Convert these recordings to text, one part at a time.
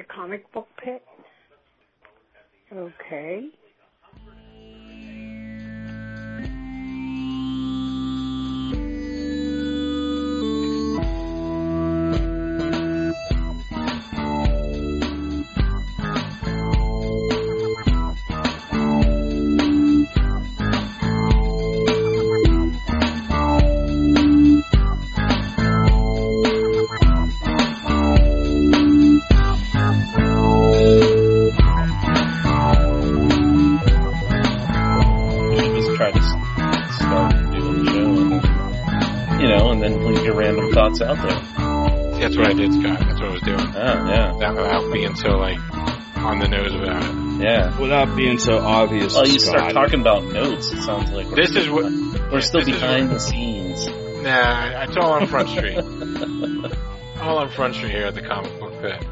your comic book pit. Okay. Being so obvious. Well, you Scott. start talking about notes, it sounds like we're, This is what. we're still behind the scenes. Nah, it's all on Front Street. all on Front Street here at the Comic Book Pit.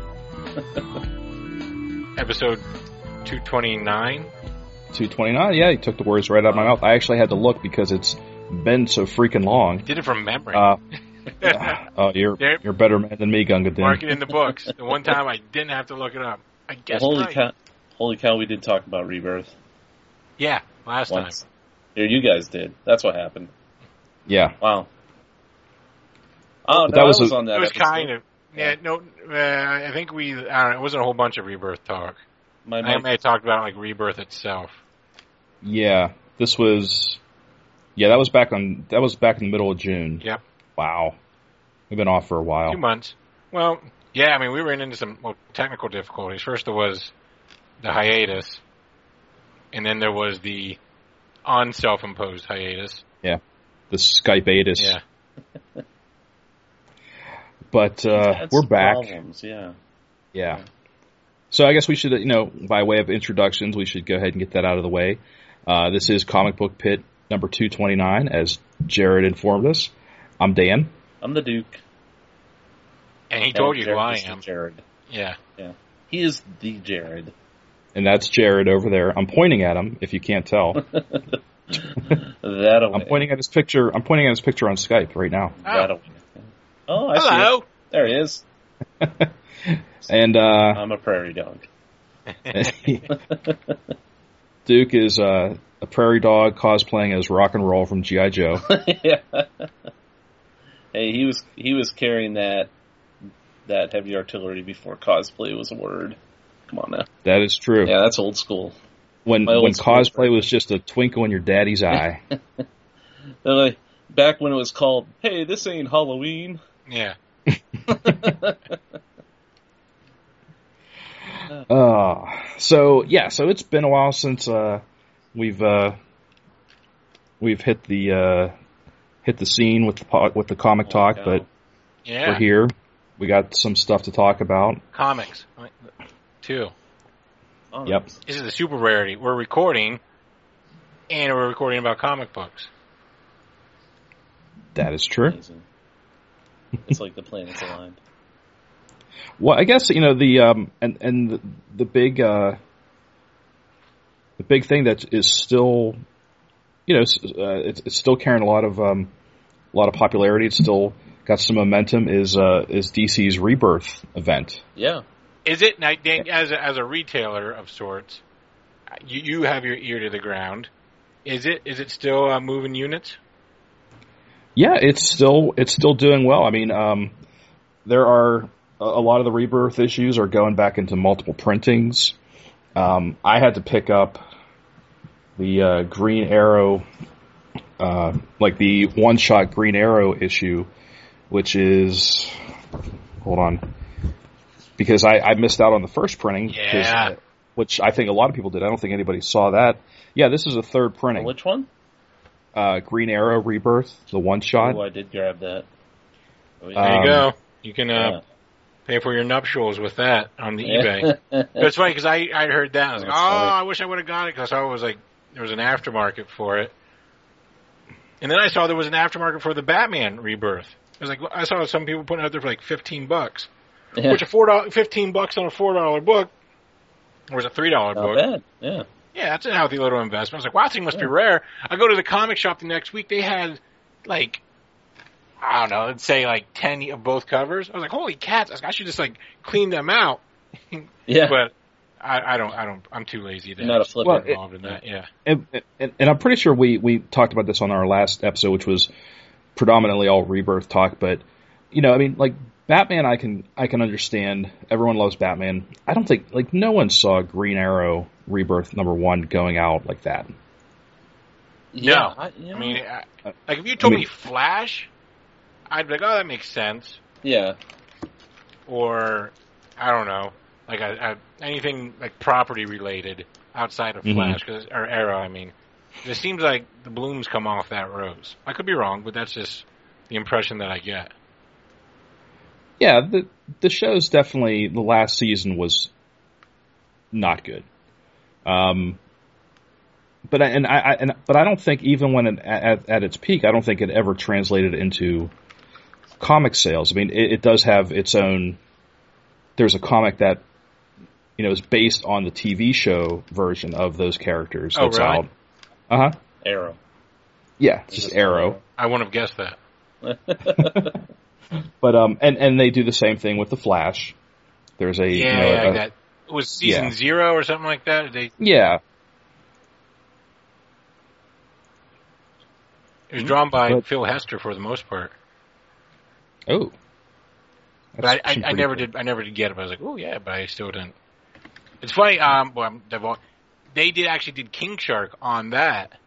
Episode 229. 229. Yeah, you took the words right out of my mouth. I actually had to look because it's been so freaking long. Did it from memory. Uh, oh, you're There- you're better man than me, Gunga Din. Mark it in the books. The one time I didn't have to look it up. I guess holy right. cow! Holy cow! We did talk about rebirth Yeah, last once. Here, you guys did. That's what happened. Yeah, Wow. Oh, no, that was I was a- on that. time. It was episode. kind of. Yeah, no, uh, I think we. I don't know, it wasn't a whole bunch of rebirth talk. My I think mic- they talked about like rebirth itself. yeah. This was, yeah, that was back on that was back in the middle of June. Yep. Wow, we've been off for a while. Two months. Well, yeah, I mean, we ran into some well, technical difficulties. First, there was the hiatus, and then there was the on self-imposed hiatus. Yeah, the Skypeatus. Yeah, But uh, we're back. Problems, yeah. Yeah. So I guess we should, you know, by way of introductions, we should go ahead and get that out of the way. Uh, this is Comic Book Pit number 229, as Jared informed us. I'm Dan. I'm the Duke. and he told you who I am. Jared. Yeah, He is the Jared. And that's Jared over there. I'm pointing at him, if you can't tell. that away. I'm pointing at his picture. I'm pointing at his picture on Skype right now. That away. Oh, I see. hello. It. There he is. And uh, I'm a prairie dog. Duke is uh, a prairie dog cosplaying as rock and roll from GI Joe. yeah. Hey, he was he was carrying that that heavy artillery before cosplay was a word. Come on now. That is true. Yeah, that's old school. When My old when school cosplay friend. was just a twinkle in your daddy's eye. They're back when it was called, "Hey, this ain't Halloween." Yeah, Uh, so yeah, so it's been a while since uh, we've uh, we've hit the uh, hit the scene with the with the comic talk, cow. but yeah. we're here. We got some stuff to talk about. Comics, too. Oh, Yep. This is a super rarity. We're recording, and we're recording about comic books. That is true. Amazing. It's like the planets aligned. Well, I guess you know the um, and and the, the big uh, the big thing that is still you know uh, it's, it's still carrying a lot of um, a lot of popularity. It's still got some momentum. Is uh, is DC's Rebirth event? Yeah. Is it now, Dan, as a, as a retailer of sorts? You, you have your ear to the ground. Is it is it still uh, moving units? Yeah, it's still it's still doing well. I mean, um, there are a, a lot of the rebirth issues are going back into multiple printings. Um, I had to pick up the uh, Green Arrow, uh, like the one shot Green Arrow issue, which is hold on because I, I missed out on the first printing. Yeah. which I think a lot of people did. I don't think anybody saw that. Yeah, this is a third printing. Which one? Uh, Green Arrow Rebirth, the one shot. Oh, I did grab that. Oh, There Um, you go. You can uh, yeah. pay for your nuptials with that on the eBay. But it's funny because I I heard that. I was like, oh, I wish I would have got it because I was like there was an aftermarket for it. And then I saw there was an aftermarket for the Batman Rebirth. I was like, I saw some people putting it out there for like fifteen bucks, Yeah. which a four dollar, fifteen bucks on a four dollar book, or was a three dollar Not book? bad. Yeah. Yeah, that's a healthy little investment. I was like, wow, this thing must be rare. I go to the comic shop the next week. They had like, I don't know, let's say like 10 of both covers. I was like, holy cats. I, was like, I should just like clean them out Yeah. But I, I don't. I don't. I'm too lazy to not a flipper. get Well, it- involved in that. Yeah. and, and, and I'm pretty sure we, we talked about this on our last episode, which was predominantly all rebirth talk. But you know, I mean, like Batman, I can I can understand. Everyone loves Batman. I don't think like no one saw Green Arrow Rebirth number one going out like that. yeah. No. I, you I mean, I, like if you told I mean- me Flash, I'd be like, oh, that makes sense. yeah. Or I don't know, like a, a, anything like property related outside of Mhm. Flash 'cause- or Arrow. I mean, it seems like the blooms come off that rose. I could be wrong, but that's just the impression that I get. Yeah, the the show's definitely the last season was not good. Um, but I, and I, I and but I don't think even when it, at at its peak, I don't think it ever translated into comic sales. I mean, it, it does have its own. There's a comic that you know is based on the TV show version of those characters. Oh, that's really? out. Uh huh. Arrow. Yeah, it's just Arrow. I wouldn't have guessed that. But um, and and they do the same thing with the Flash. There's a Yeah, you know, yeah, a- that was season yeah. zero or something like that. They yeah, it was drawn by But- Phil Hester for the most part. Oh. But I, I, I never cool. did. I never did get it. But I was like, oh yeah, but I still didn't. It's funny. Um, well, they did actually did King Shark on that.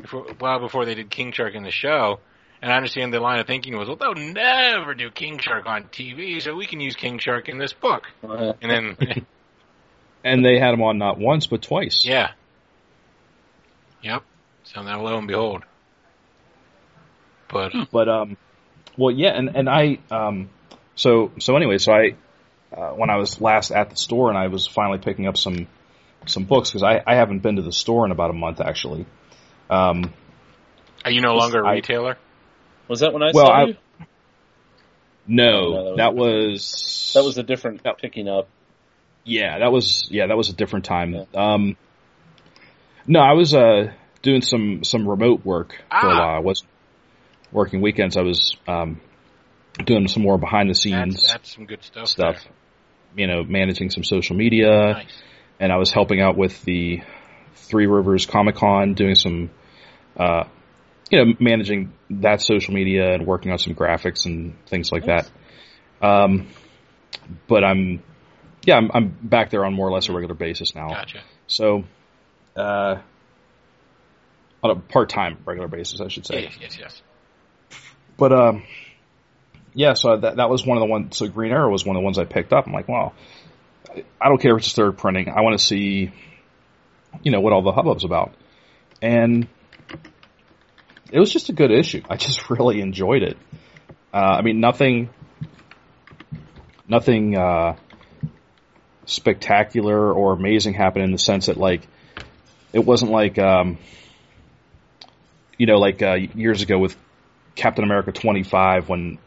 Before, well, before they did King Shark in the show, and I understand the line of thinking was, well, they'll never do King Shark on TV, so we can use King Shark in this book. And then, And they had him on not once but twice. yeah, yep. So now, lo and behold. But But um, well, yeah, and and I um, so so anyway, so I uh, when I was last at the store and I was finally picking up some some books because I I haven't been to the store in about a month actually. Um, are you no longer a retailer? Was that when I Well, saw I- you? no, No, that was That was a different Yep. picking up. Yeah, that was yeah, that was a different time. Um, no, I was uh doing some some remote work for a Ah. while. I was working weekends. I was um doing some more behind the scenes That's, that's some good stuff. stuff. there. You know, managing some social media, Nice. and I was helping out with the Three Rivers Comic Con, doing some, uh, you know, managing that social media and working on some graphics and things like Nice. that. Um, but I'm, yeah, I'm, I'm back there on more or less a regular basis now. Gotcha. So, uh, on a part-time regular basis, I should say. Yes, yes, yes. But um, yeah, so that that was one of the ones. So Green Arrow was one of the ones I picked up. I'm like, wow, I don't care if it's third printing. I want to see, you know, what all the hubbub's about. And it was just a good issue. I just really enjoyed it. Uh, I mean, nothing, nothing uh, spectacular or amazing happened in the sense that like it wasn't like um, you know, like uh, years ago with Captain America 25 when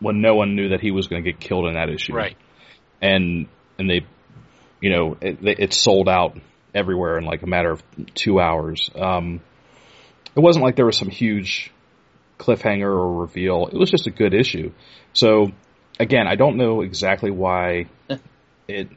when no one knew that he was going to get killed in that issue. Right. And and they you know, it, it sold out everywhere in like a matter of 2 hours. Um it wasn't like there was some huge cliffhanger or reveal. It was just a good issue. So again, I don't know exactly why it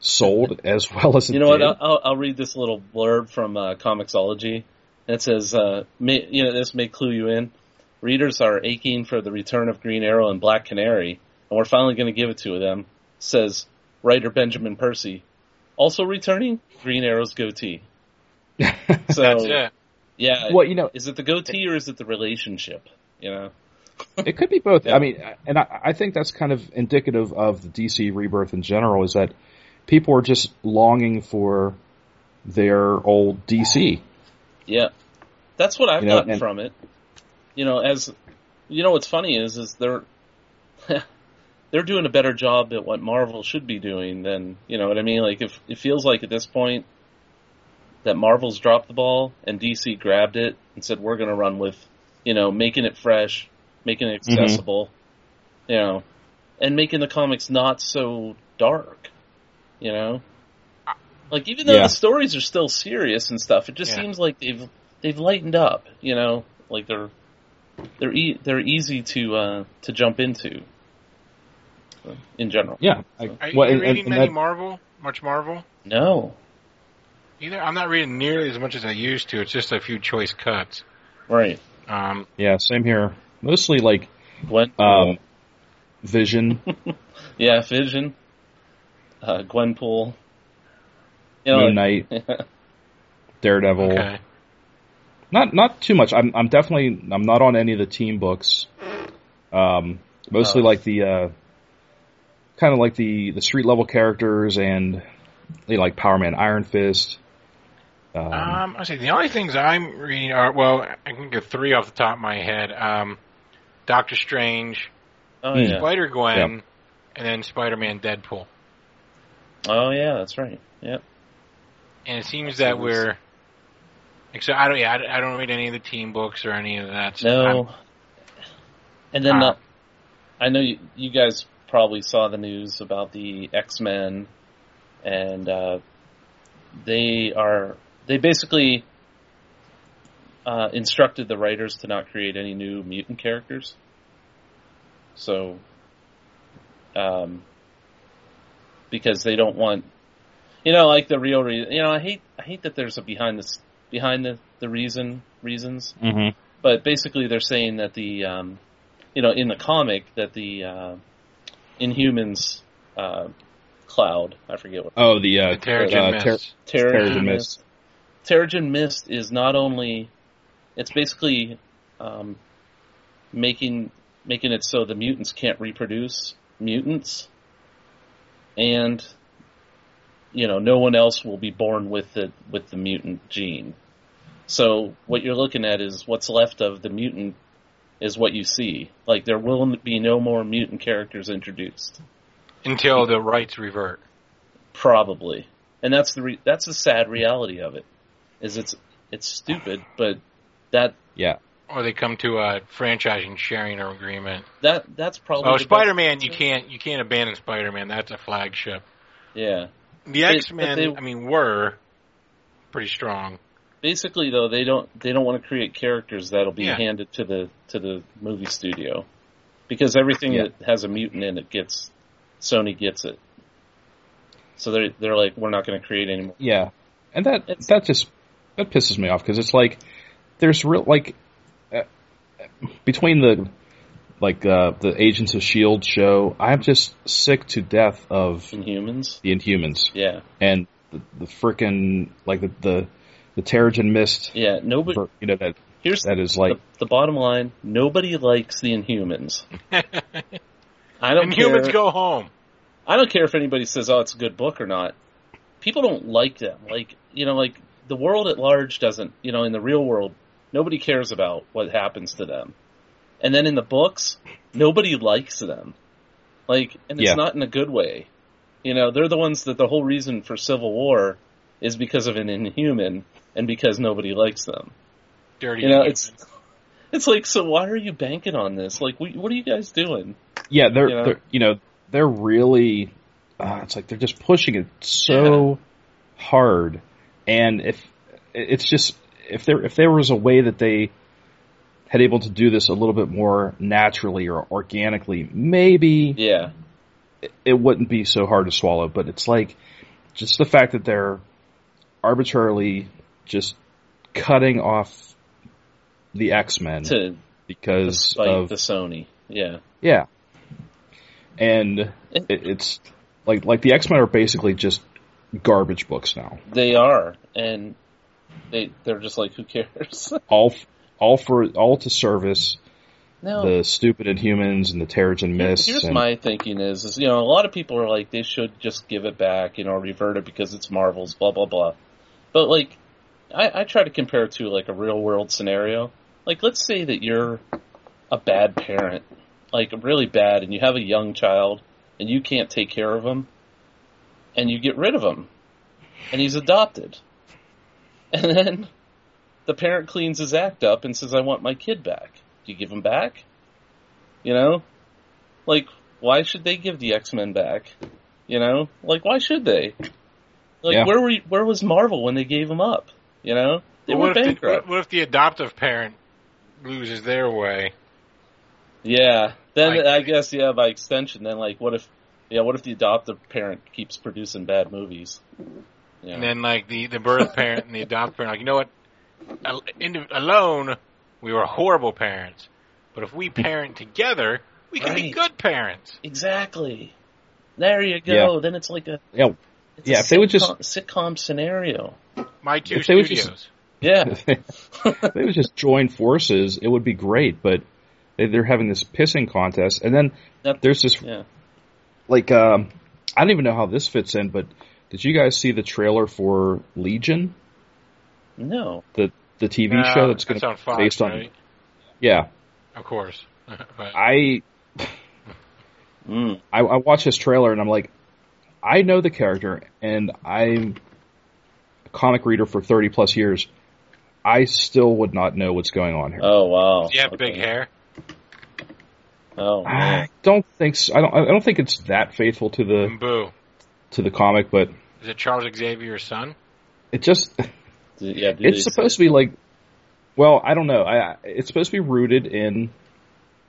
sold as well as it did. You know what? did. I'll, I'll- I'll read this little blurb from uh, Comixology. It says, uh, may, you know, this may clue you in. Readers are aching for the return of Green Arrow and Black Canary, and we're finally going to give it to them. Says writer Benjamin Percy. Also returning, Green Arrow's goatee. So, That's it. Yeah, well, you know, is it the goatee or is it the relationship? You know, It could be both. Yeah. I mean, and I, I think that's kind of indicative of the DC rebirth in general. Is that people are just longing for their old DC. Yeah, that's what I've You know, gotten and- from it. You know, as you know, what's funny is is they're they're doing a better job at what Marvel should be doing than you know what I mean. Like if it feels like at this point that Marvel's dropped the ball and DC grabbed it and said we're going to run with you know making it fresh, making it Mhm. accessible, you know, and making the comics not so dark, you know. Like even though Yeah. the stories are still serious and stuff, it just Yeah. seems like they've they've lightened up. You know, like they're they're e- they're easy to uh, to jump into. in general. Yeah. I, Are you well, and- reading and many that- Marvel? Much Marvel? No, Either I'm not reading nearly as much as I used to. It's just a few choice cuts. right? Um, yeah, same here. Mostly like Gwen, um, Vision. yeah, Vision, uh, Gwenpool. You know, Moon Knight, Daredevil. okay. Not not too much. I'm I'm definitely I'm not on any of the team books. Um, mostly Oh. like the uh, kind of like the the street level characters and you know, like Power Man, Iron Fist. Um, Um, I see. The only things I'm reading are well, I can get three off the top of my head. Um, Doctor Strange, oh yeah, Spider Gwen, Yeah. and then Spider Man Deadpool. oh yeah, that's right. Yep. And it seems that we're. Except I don't. Yeah, I, I don't read any of the team books or any of that. stuff. No. And then Uh, uh, I know you, you guys probably saw the news about the X Men, and uh, they are they basically uh, instructed the writers to not create any new mutant characters. So, um, because they don't want, you know, like the real reason. You know, I hate I hate that there's a behind the s- behind the the reason reasons mhm. but basically they're saying that the um, you know in the comic that the uh, Inhumans uh, cloud I forget what Oh, the uh, the Terrigen uh, Ter- Mist. Terrigen Terrigen Mist Mist. Terrigen Mist is not only it's basically um, making making it so the mutants can't reproduce mutants. And you know no one else will be born with it with the mutant gene. So what you're looking at is what's left of the mutant is what you see. Like there will be no more mutant characters introduced. Until the rights revert. probably. And that's the re- that's the sad reality of it is it's it's stupid but that yeah. Or they come to a franchising sharing agreement. that that's probably Oh, Spider Man, you can't you can't abandon Spider Man. That's a flagship. yeah The X Men, I mean, were pretty strong. basically though they don't they don't want to create characters that'll be Yeah. handed to the to the movie studio because everything Yeah. that has a mutant in it gets Sony gets it. So they're they're like we're not going to create any more. Yeah, and that It's- that just that pisses me off because it's like there's real like uh, between the like uh, the Agents of Shield show, I'm just sick to death of Inhumans. the Inhumans Yeah, and the, the frickin' like the the, the Terrigen Mist. yeah. Nobody. ver- You know that Here's that is like the, the bottom line: nobody likes the Inhumans. I don't and care. go home. I don't care if anybody says, "Oh, it's a good book" or not. People don't like them. Like you know, like the world at large doesn't. You know, in the real world, nobody cares about what happens to them. And then in the books, nobody likes them. Like, and it's Yeah. not in a good way. You know, they're the ones that the whole reason for Civil War is because of an Inhuman and because nobody likes them. Dirty. You know, humans. it's it's like, so why are you banking on this? Like, what, what are you guys doing? yeah they're you know? they're you know they're really uh, it's like they're just pushing it so hard, and if it's just if there if there was a way that they had able to do this a little bit more naturally or organically, maybe Yeah, it wouldn't be so hard to swallow. But it's like just the fact that they're arbitrarily just cutting off the X Men because of the Sony. Yeah. yeah, and it, it's like like the X Men are basically just garbage books now. They are, and they they're just like, who cares? all all for all to service no. the stupid Inhumans and the Terrigen Mists. Here's and, my thinking is, is you know, a lot of people are like, they should just give it back, you know, revert it because it's Marvel's, blah blah blah. But like, I, I try to compare it to like a real world scenario. Like, let's say that you're a bad parent, like really bad, and you have a young child, and you can't take care of him, and you get rid of him, and he's adopted, and then the parent cleans his act up and says, "I want my kid back." Do you give him back? You know, like why should they give the X Men back? You know, like why should they? Like Yeah. where were you, where was Marvel when they gave him up? You know, they But were what, if the, bankrupt. what, what if the adoptive parent loses their way? yeah, Then Like- I guess yeah, by extension, then like what if yeah, what if the adoptive parent keeps producing bad movies? Mm-hmm. Yeah. And then like the the birth parent and the adoptive parent, like you know what, alone we were horrible parents, but if we parent together, we can be good parents. exactly. There you go. Yeah. Then it's like a Yeah, it's Yeah, a if they would just- sitcom- sitcom scenario. My two If they would studios. just- Yeah. they would just join forces, it would be great. But they, they're having this pissing contest, and then That- there's this yeah. Like um, I don't even know how this fits in, but did you guys see the trailer for Legion, No. the the TV No, show that's going that's on to Fox, based on? right? Yeah, Of course. but I Mm. I, I watched this trailer and I'm like, I know the character and I'm a comic reader for 30 plus years. I still would not know what's going on here. Oh wow. do you have Okay. big hair? Oh I don't think so. I don't. I don't think it's that faithful to the Boo. to the comic, but Is it Charles Xavier's son? It just Do- yeah, do it's supposed to be like. Well, I don't know. I it's supposed to be rooted in.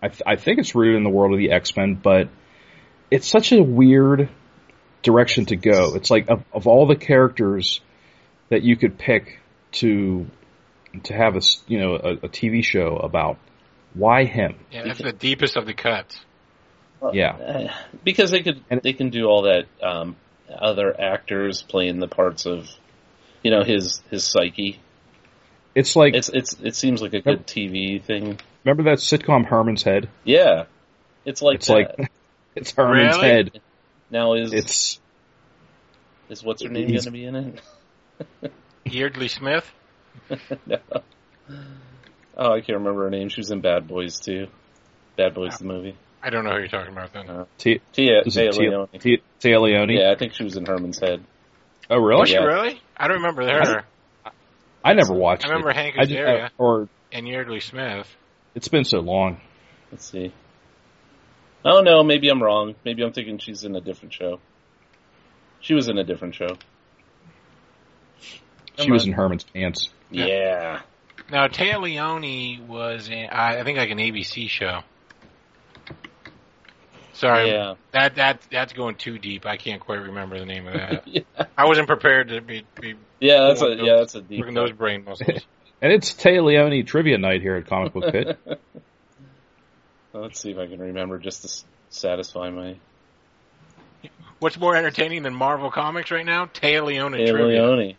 I th- I think it's rooted in the world of the X Men, but it's such a weird direction to go. It's like of, of all the characters that you could pick to to have a s- you know a, a TV show about, why him? Yeah, that's the deepest of the cuts. Yeah. Uh, because they could And- they can do all that um, other actors playing the parts of you know his his psyche. It's like It's it's it seems like a good TV thing. remember that sitcom Herman's Head? Yeah, it's like It's that. like it's Herman's Really? Head. now is It's is what's her name going to be in it? Yeardley Smith? no. Oh, I can't remember her name. She was in Bad Boys too. Bad Boys the movie. I don't know who you're talking about then. T- Tia, is Tia Tia, Leoni. Tia, Tia Leoni? Yeah, I think she was in Herman's Head. Oh, really? Was she Yeah. really? I don't remember her. I never watched I remember it. Hank I just, Azaria. uh, or And Yeardley Smith. it's been so long. Let's see. Oh no, maybe I'm wrong. Maybe I'm thinking she's in a different show. She was in a different show. She Never was in Herman's Pants. Yeah. Yeah. Now, Téa Leoni was in, I I think like an ABC show. Sorry, Yeah. that that that's going too deep. I can't quite remember the name of that. yeah. I wasn't prepared to be, be Yeah, that's a Working yeah, that's a deep. working those brain muscles. And it's Téa Leoni trivia night here at Comic Book Pit. Let's see if I can remember just to satisfy my What's more entertaining than Marvel Comics right now? Taya Leoni Hey, trivia. Leone.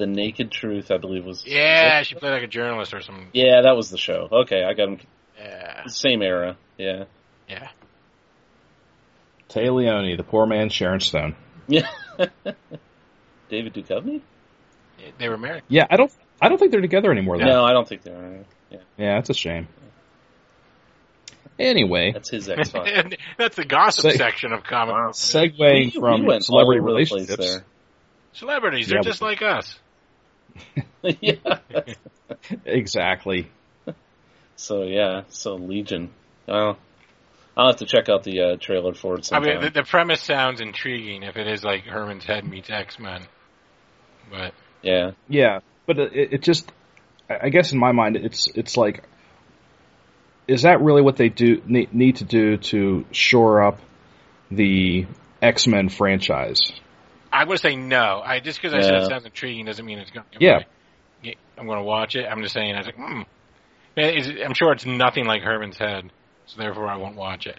The Naked Truth, I believe was. Yeah, she played like a journalist or something. Yeah, that was the show. Okay, I got him. Yeah, Same era. Yeah. yeah. Téa Leoni, the poor man Sharon Stone. Yeah. David Duchovny? They were married. Yeah, I don't. I don't think they're together anymore. Though. No, I don't think they are. Yeah, Yeah, that's a shame. Anyway, that's his X Files. That's the gossip Say- section of comic Wow. segueing from celebrity relationships. celebrities. They're Yeah, just but- like us. yeah. Exactly. So yeah, so Legion. Well, I'll have to check out the uh, trailer for it I mean, the, the premise sounds intriguing if it is like Herman's Head meets X Men. But yeah. Yeah, but it, it just, I I guess in my mind, it's it's like, is that really what they do need, need to do to shore up the X Men franchise? I would say no. I just because I said it sounds intriguing doesn't mean it's going. To Yeah. I'm going to watch it. I'm just saying. I was like, hmm. It's- I'm sure it's nothing like Herman's Head, so therefore I won't watch it.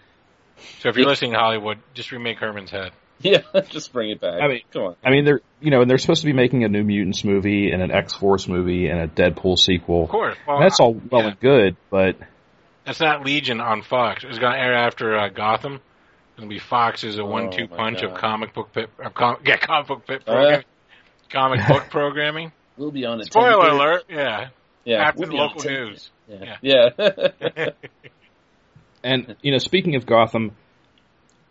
So if you're listening to Hollywood, just remake Herman's Head. Yeah, just bring it back. I mean- come on. I mean, they're you know, and they're supposed to be making a New Mutants movie and an X Force movie and a Deadpool sequel. Of course. Well, that's all well yeah. and good, but That's not Legion on Fox. It was going to air after uh, Gotham. It'll be Fox's a one-two my punch of comic book pit, uh, com- yeah, comic book pit Oh, program, comic book programming. We'll be on it. Spoiler alert! Yeah, Yeah, after we'll the local news. Yeah. yeah. and you know, speaking of Gotham,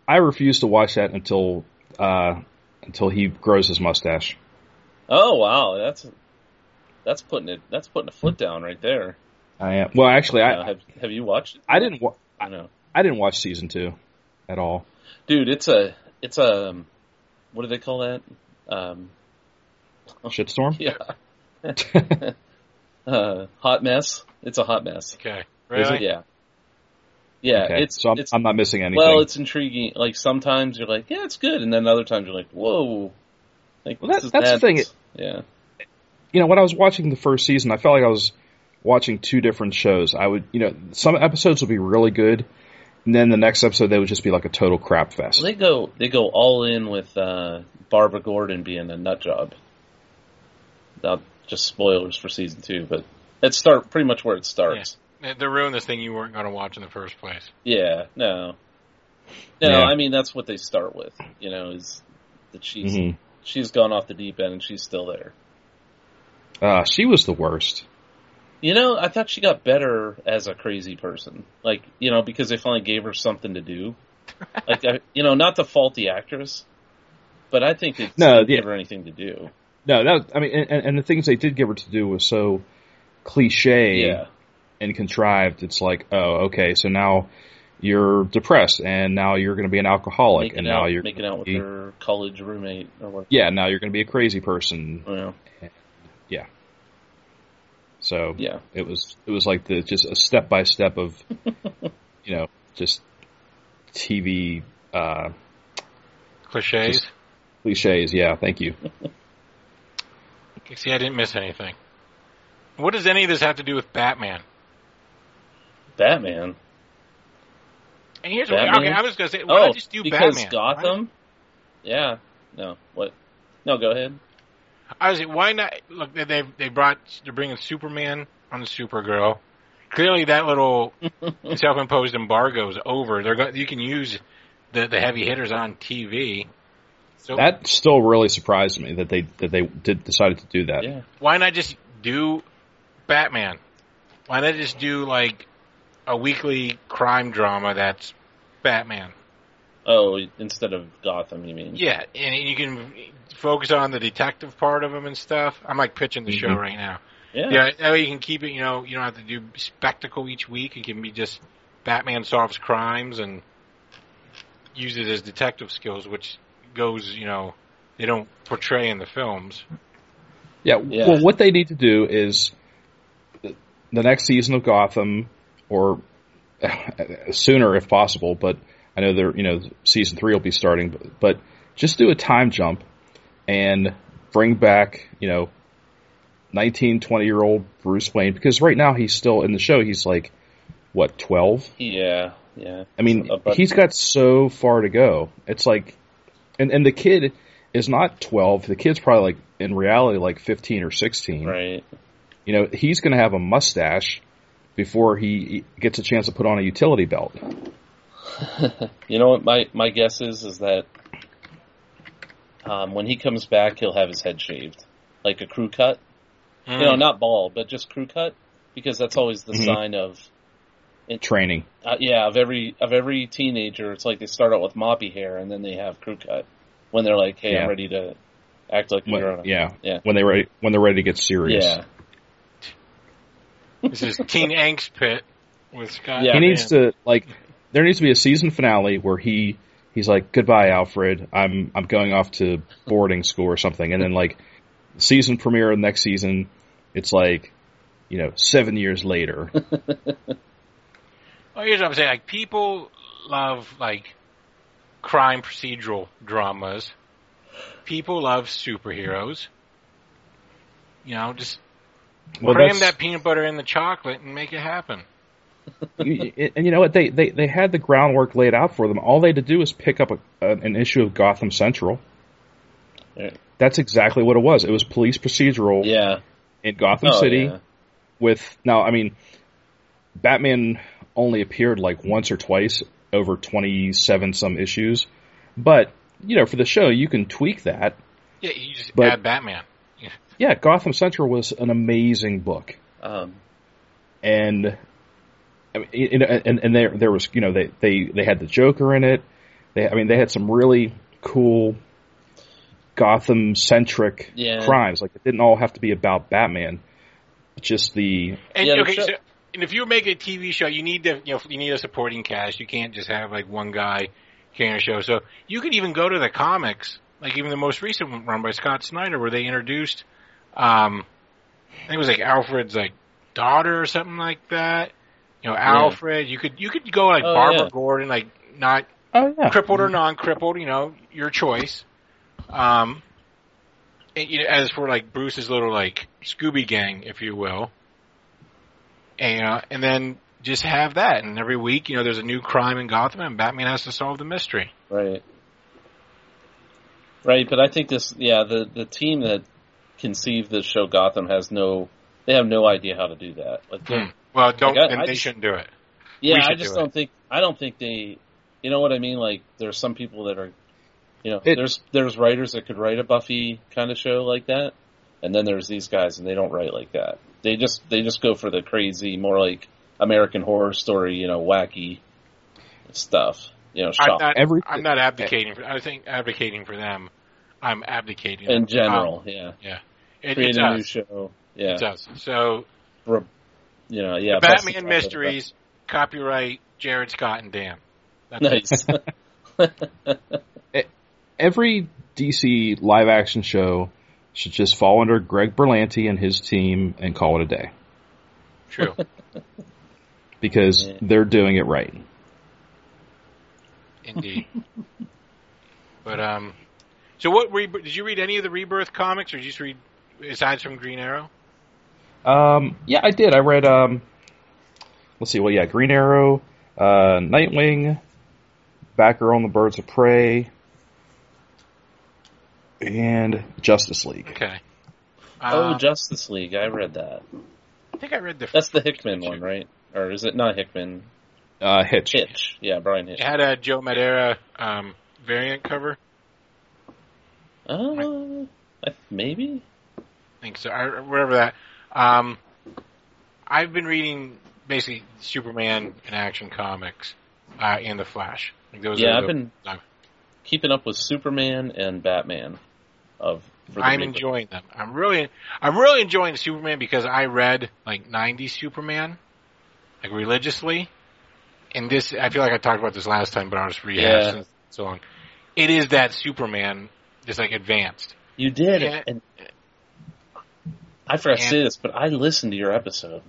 I refuse to watch that until uh, until he grows his mustache. oh wow, that's that's putting it. That's putting a foot down right there. I am well, actually, Uh, I have Have you watched it? I didn't wa- I know, I didn't watch season two at all. dude. It's a it's a um, what do they call that? Um, Shitstorm. yeah, uh, hot mess. It's a hot mess. Okay, Really? Yeah. Yeah, Okay, it's so I'm, it's I'm not missing anything. well, it's intriguing. Like sometimes you're like, yeah, it's good, and then other times you're like, whoa. Like Well, this that- is that's the thing. nuts. Yeah. you know, when I was watching the first season, I felt like I was watching two different shows. I would, you know, some episodes would be really good, and then the next episode they would just be like a total crap fest. They go they go all in with uh, Barbara Gordon being a nut job. Not just spoilers for season two, but it start pretty much where it starts. They they ruined this thing you weren't going to watch in the first place. Yeah, no, no. Yeah. I mean that's what they start with. You know, is that she's Mhm. she's gone off the deep end and she's still there. Uh, she was the worst. You know, I thought she got better as a crazy person. Like, you know, because they finally gave her something to do. like, I, you know, not to fault the actress, but I think it No, didn't yeah. give her anything to do. No, that I mean, and, and the things they did give her to do was so cliche Yeah, and contrived. It's like, oh, okay, so now you're depressed, and now you're going to be an alcoholic, making and now out, you're making out with be- her college roommate or what. yeah, now you're going to be a crazy person. Yeah. know, So yeah, it was it was like the just a step by step of you know just TV uh, Cliches. Just- cliches. Yeah, thank you. See, I didn't miss anything. What does any of this have to do with Batman? Batman. And here's what, okay, I was going to say, why oh, not just do because Batman? Gotham. Yeah. No. What? No. Go ahead. I was like, why not? Look, they they they brought they're bringing Superman on Supergirl. Clearly, that little self-imposed embargo is over. They're go, you can use the the heavy hitters on TV. So That still really surprised me that they that they did decided to do that. Yeah. why not just do Batman? Why not just do like a weekly crime drama that's Batman? Oh, instead of Gotham, you mean? Yeah, and you can focus on the detective part of him and stuff. I'm like pitching the show Mhm. right now. Yeah. Yeah, that way you can keep it. You know, you don't have to do spectacle each week. It can be just Batman solves crimes and uses his detective skills, which goes, you know, they don't portray in the films. Yeah, Yeah. Well, what they need to do is the the next season of Gotham, or sooner if possible. But I know they're you know season three will be starting, but, but just do a time jump and bring back you know 19, 20 year old Bruce Wayne because right now he's still in the show. He's like what twelve? Yeah. Yeah. I mean, but- he's got so far to go. It's like, and and the kid is not twelve. The kid's probably like in reality like fifteen or sixteen. Right. You know, he's going to have a mustache before he gets a chance to put on a utility belt. You know what my my guess is is that um, when he comes back, he'll have his head shaved, like a crew cut. You know, not bald, but just crew cut, because that's always the Mhm. sign of Training. uh, yeah of every of every teenager. It's like they start out with moppy hair and then they have crew cut when they're like, hey, Yeah. I'm ready to act like a When, grown yeah. Yeah. When they ready when they're ready to get serious. Yeah. This is Teen Angst Pit with Scott. Yeah. He Mann. needs to like. There needs to be a season finale where he he's like, "Goodbye, Alfred. I'm I'm going off to boarding school or something," and then like season premiere of next season, it's like, you know, seven years later. Well, here's what I'm saying. Like people love like crime procedural dramas. People love superheroes. You know, just Well, cram that peanut butter in the chocolate and make it happen. You- and you know what? They, they they had the groundwork laid out for them. All they had to do was pick up a, an issue of Gotham Central. Yeah. That's exactly what it was. It was police procedural Yeah. in Gotham Oh, City. yeah. With now, I mean, Batman only appeared like once or twice over twenty-seven some issues, but you know, for the show, you can tweak that. Yeah, you just But- add Batman. Yeah, Gotham Central was an amazing book. Um, and I mean, you know, and and there there was you know they they they had the Joker in it. They I mean they had some really cool Gotham centric Yeah. crimes. Like it didn't all have to be about Batman. Just the And Yeah, okay, show- so and if you make a TV show, you need to you know you need a supporting cast. You can't just have like one guy carrying a show. So you could even go to the comics, like even the most recent one run by Scott Snyder, where they introduced, um, I think it was like Alfred's like daughter or something like that. You know, Alfred. You could you could go like Oh, Barbara yeah. Gordon, like not Oh yeah. crippled or non-crippled. You know, your choice. Um, and, you know, as for like Bruce's little like Scooby Gang, if you will, and uh, and then just have that, and every week, you know, there's a new crime in Gotham, and Batman has to solve the mystery. Right. Right, but I think this, yeah, the the team that conceived this show, Gotham, has no, they have no idea how to do that. Like, Hmm. Well, don't Like, I- then I they just- shouldn't do it. yeah, I just do don't it. think, I don't think they, you know what I mean? Like, there's some people that are, you know, It- there's there's writers that could write a Buffy kind of show like that, and then there's these guys, and they don't write like that. They just they just go for the crazy, more like American Horror Story, you know, wacky stuff. You know, I'm not. Everything- I'm not advocating for. I think advocating for them. I'm abdicating in Um, general. yeah, it, it create a new show. Yeah, It does. So Re- you know, yeah. the Batman top Mysteries, copyright Jared Scott and Dan. of it. Nice. Every DC live action show should just fall under Greg Berlanti and his team and call it a day True. because Yeah. they're doing it right. Indeed. but um, so what? Re- did you read any of the Rebirth comics, or did you just read aside from Green Arrow? Um, yeah, I did. I read. Um, let's see. Well, yeah, Green Arrow, uh, Nightwing, Batgirl and the Birds of Prey, and Justice League. Okay. oh, Uh, Justice League. I read that. I think I read the. That's the Hickman one, right? Or is it not Hickman? Uh, Hitch. Hitch. Yeah, Bryan Hitch. It had a Joe Madureira um, variant cover. Uh, I- maybe. I think so, or whatever that. Um, I've been reading basically Superman and action comics uh, and the Flash. Like those Yeah, are I've the- been keeping up with Superman and Batman. Of for the I'm enjoying them. I'm really, I'm really enjoying Superman because I read like '90s Superman, like religiously, and this I feel like I talked about this last time, but I'll just rehash Yeah. it so long. It is that Superman, just like advanced. You did, Yeah. and I forgot to And- say this, but I listened to your episode.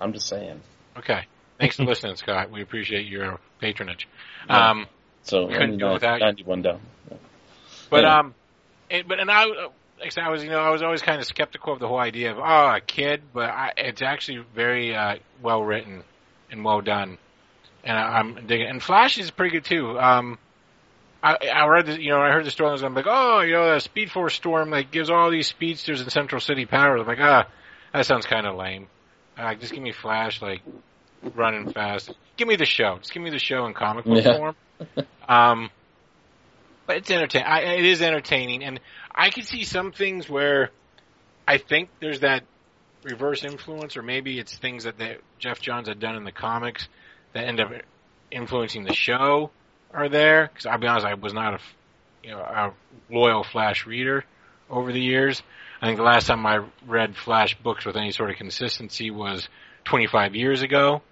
I'm just saying. Okay, thanks for listening, Scott. We appreciate your patronage. Yeah. Um, So couldn't go nine- without you. 91 down. But Yeah. um, it, but and I, uh, like I was you know I was always kind of skeptical of the whole idea of oh a kid, but I, it's actually very uh, well written and well done, and I, I'm digging. And Flash is pretty good too. Um, I I read the, you know I heard the story and I'm like oh you know the Speed Force storm like gives all these speedsters in Central City powers. I'm like ah that sounds kind of lame. Uh, just give me Flash like running fast. Give me the show. Just give me the show in comic book Yeah. form. Um, but it's entertaining. I, it is entertaining, and I can see some things where I think there's that reverse influence, or maybe it's things that the, Geoff Johns had done in the comics that end up influencing the show are there. Because I'll be honest, I was not a you know a loyal Flash reader over the years. I think the last time I read Flash books with any sort of consistency was 25 years ago.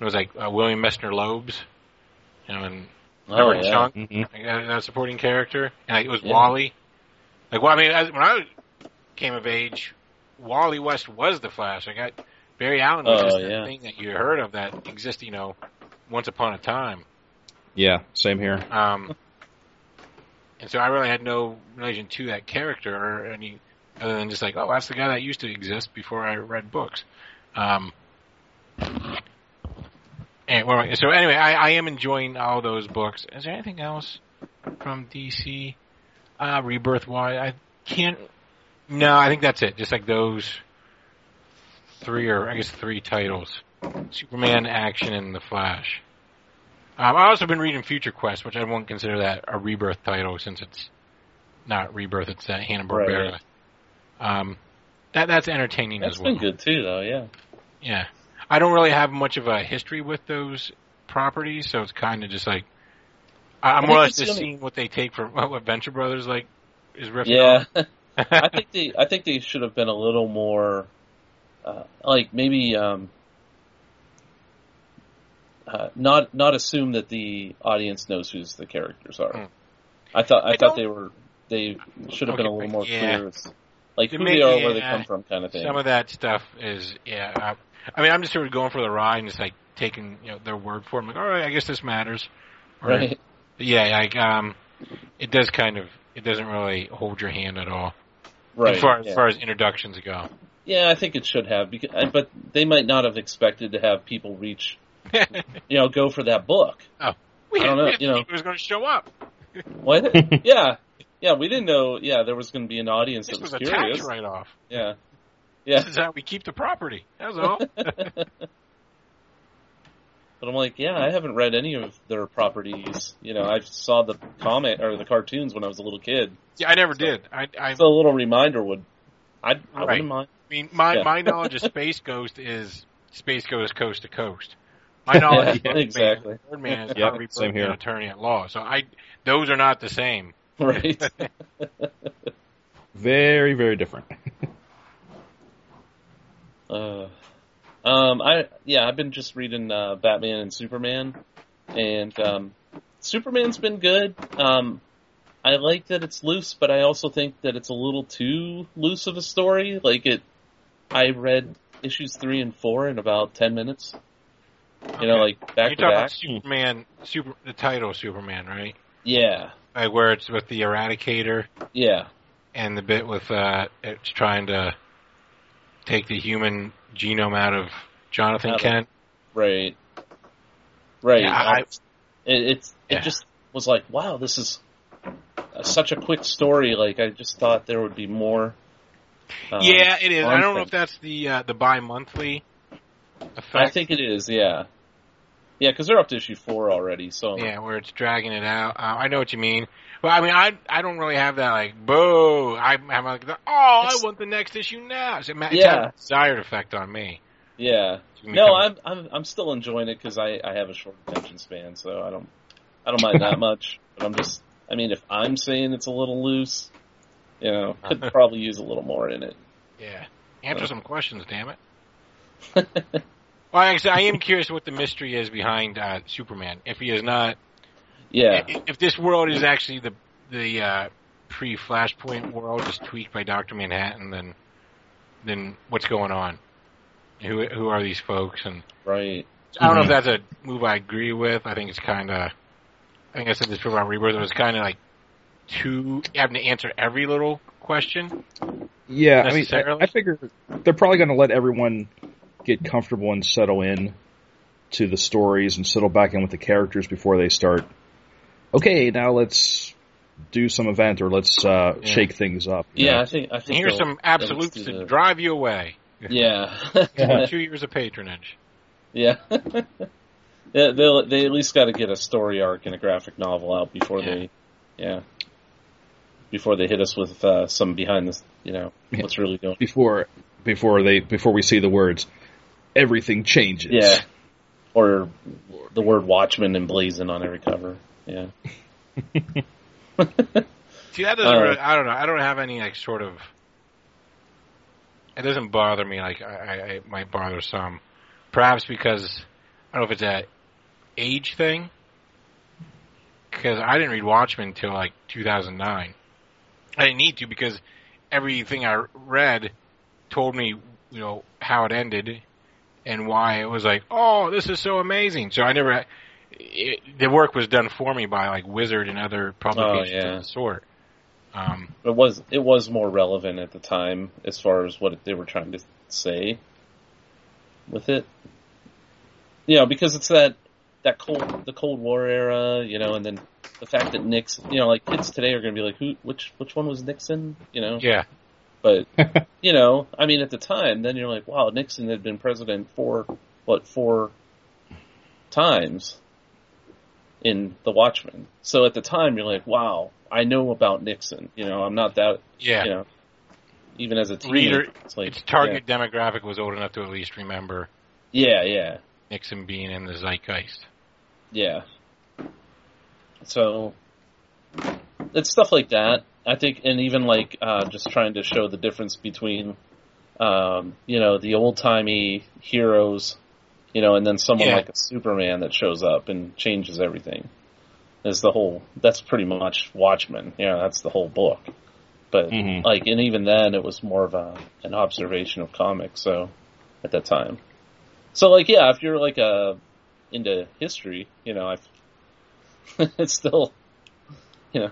It was like uh, William Messner Loebs, you know, and Oh, Howard yeah. Chunk, Mhm. that supporting character, and it was Yeah. Wally. Like, well, I mean, as, when I came of age, Wally West was the Flash. Like, I, got Barry Allen was Oh, just yeah. that thing that you heard of that existed, you know, once upon a time. Yeah, same here. Um, and so I really had no relation to that character or any other than just like, oh, that's the guy that used to exist before I read books. Um, and, well, so anyway, I, I am enjoying all those books. Is there anything else from DC? Uh, Rebirth wise, I can't. No, I think that's it. Just like those three, or I guess three titles: Superman, Action, and The Flash. Um, I've also been reading Future Quest, which I won't consider that a Rebirth title since it's not Rebirth; it's uh, Hanna Barbera. Right. Um, that that's entertaining That's as well. been good too, though. Yeah. Yeah, I don't really have much of a history with those properties, so it's kind of just like I'm more or less just seeing what they take from what, what Venture Brothers like is ripping Yeah. I think they I think they should have been a little more uh, like maybe um, uh, not not assume that the audience knows who the characters are. Hmm. I thought I, I thought they were they should have been a little more yeah. clear, like who they are, where they come from, kind of thing. Some of that stuff is yeah. I, I mean, I'm just sort of going for the ride and just like taking you know their word for it. I'm like, all right, I guess this matters. Or, Right. Yeah, like um, it does kind of it doesn't really hold your hand at all Right. as far yeah. as far as introductions go. Yeah, I think it should have, because, but they might not have expected to have people reach, you know, go for that book. we I don't know, didn't you know. think it was going to show up. What? yeah, yeah, we didn't know. Yeah, there was going to be an audience This that was was, a curious. tax write-off. Yeah, yeah. This is how we keep the property. That was all. But I'm like, yeah, I haven't read any of their properties. You know, I saw the comic or the cartoons when I was a little kid. yeah, I never did. I, I, So a little reminder would, I, I Right. wouldn't mind. I mean, my Yeah. my knowledge of Space Ghost is Space Ghost coast to coast. My knowledge of Yeah, Birdman- exactly. Birdman is Yeah, Harvey same Birdman, here. attorney at law. So I, those are not the same. Right. Very, very different. Uh, um, I yeah, I've been just reading uh, Batman and Superman, and um, Superman's been good. Um, I like that it's loose, but I also think that it's a little too loose of a story. Like it, I read issues three and four in about ten minutes. You know, like back You're to talking back. about Superman, super the title Superman, right? Yeah, Like where it's with the Eradicator yeah, and the bit with uh, it's trying to take the human genome out of Jonathan Out of- Kent. right, right. Yeah, I- it, it's Yeah. it just was like, wow, this is such a quick story. Like I just thought there would be more. um, yeah, it is. I don't know if that's the uh, the bi-monthly effect. I think it is, yeah. Yeah, because they're up to issue four already, so Yeah, where it's dragging it out. Uh, I know what you mean. Well, I mean, I I don't really have that like boo. I, I'm like, oh, I want the next issue now. So it, ma- it's Yeah. desired effect on me. yeah. No, I'm I'm I'm still enjoying it because I I have a short attention span, so I don't I don't mind that much. But I'm just, I mean, if I'm saying it's a little loose, you know, could probably use a little more in it. yeah. Answer some questions, damn it. Well, actually, I am curious what the mystery is behind uh, Superman. If he is not, yeah, i- if this world is actually the the uh, pre Flashpoint world, just tweaked by Doctor Manhattan, then then what's going on? Who who are these folks? And right. I don't know if Mhm. that's a move I agree with. I think it's kind of. I think I said this before about Rebirth. It was kind of like too having to answer every little question. Yeah, I mean, Necessarily? I, I figure they're probably going to let everyone get comfortable and settle in to the stories and settle back in with the characters before they start. Okay, now let's do some event or let's uh, Yeah. shake things up. Yeah, know? I think I think here's some absolutes do to the- drive you away. Yeah, Two years of patronage. yeah. Yeah, They'll they at least got to get a story arc and a graphic novel out before Yeah. they, yeah, before they hit us with uh, some behind the, you know, Yeah. what's really going. before before they before we see the words, everything changes. Yeah, or the word Watchman emblazoned on every cover. Yeah, See, that doesn't Uh, really. I don't know. I don't have any like sort of. It doesn't bother me like I, I it might bother some. Perhaps because I don't know if it's a age thing. Because I didn't read Watchmen until like 2009. I didn't need to because everything I read told me, you know, how it ended and why it was like, oh, this is so amazing. So I never. It, the work was done for me by like Wizard and other publications yeah. of the sort. Um, it was it was more relevant at the time as far as what they were trying to say with it. You know, because it's that that cold the Cold War era, you know, and then the fact that Nixon, you know, like kids today are going to be like, who, which, which one was Nixon, you know? yeah, But you know, I mean, at the time, then you're like, wow, Nixon had been president for what four times in The Watchmen. So at the time, you're like, wow, I know about Nixon. You know, I'm not that. yeah. You know, even as a teenager, Reader- it's like its target demographic was old enough to at least remember Yeah, yeah, Nixon being in the zeitgeist. yeah. So it's stuff like that. I think, and even like uh, just trying to show the difference between, um, you know, the old timey heroes, you know, and then someone Yeah. like a Superman that shows up and changes everything. Is the whole? That's pretty much Watchmen. Yeah, that's the whole book. But Mhm. like, and even then, it was more of a an observation of comics. So at that time, so like, yeah, if you're like a into history, you know, I've it's still, you know,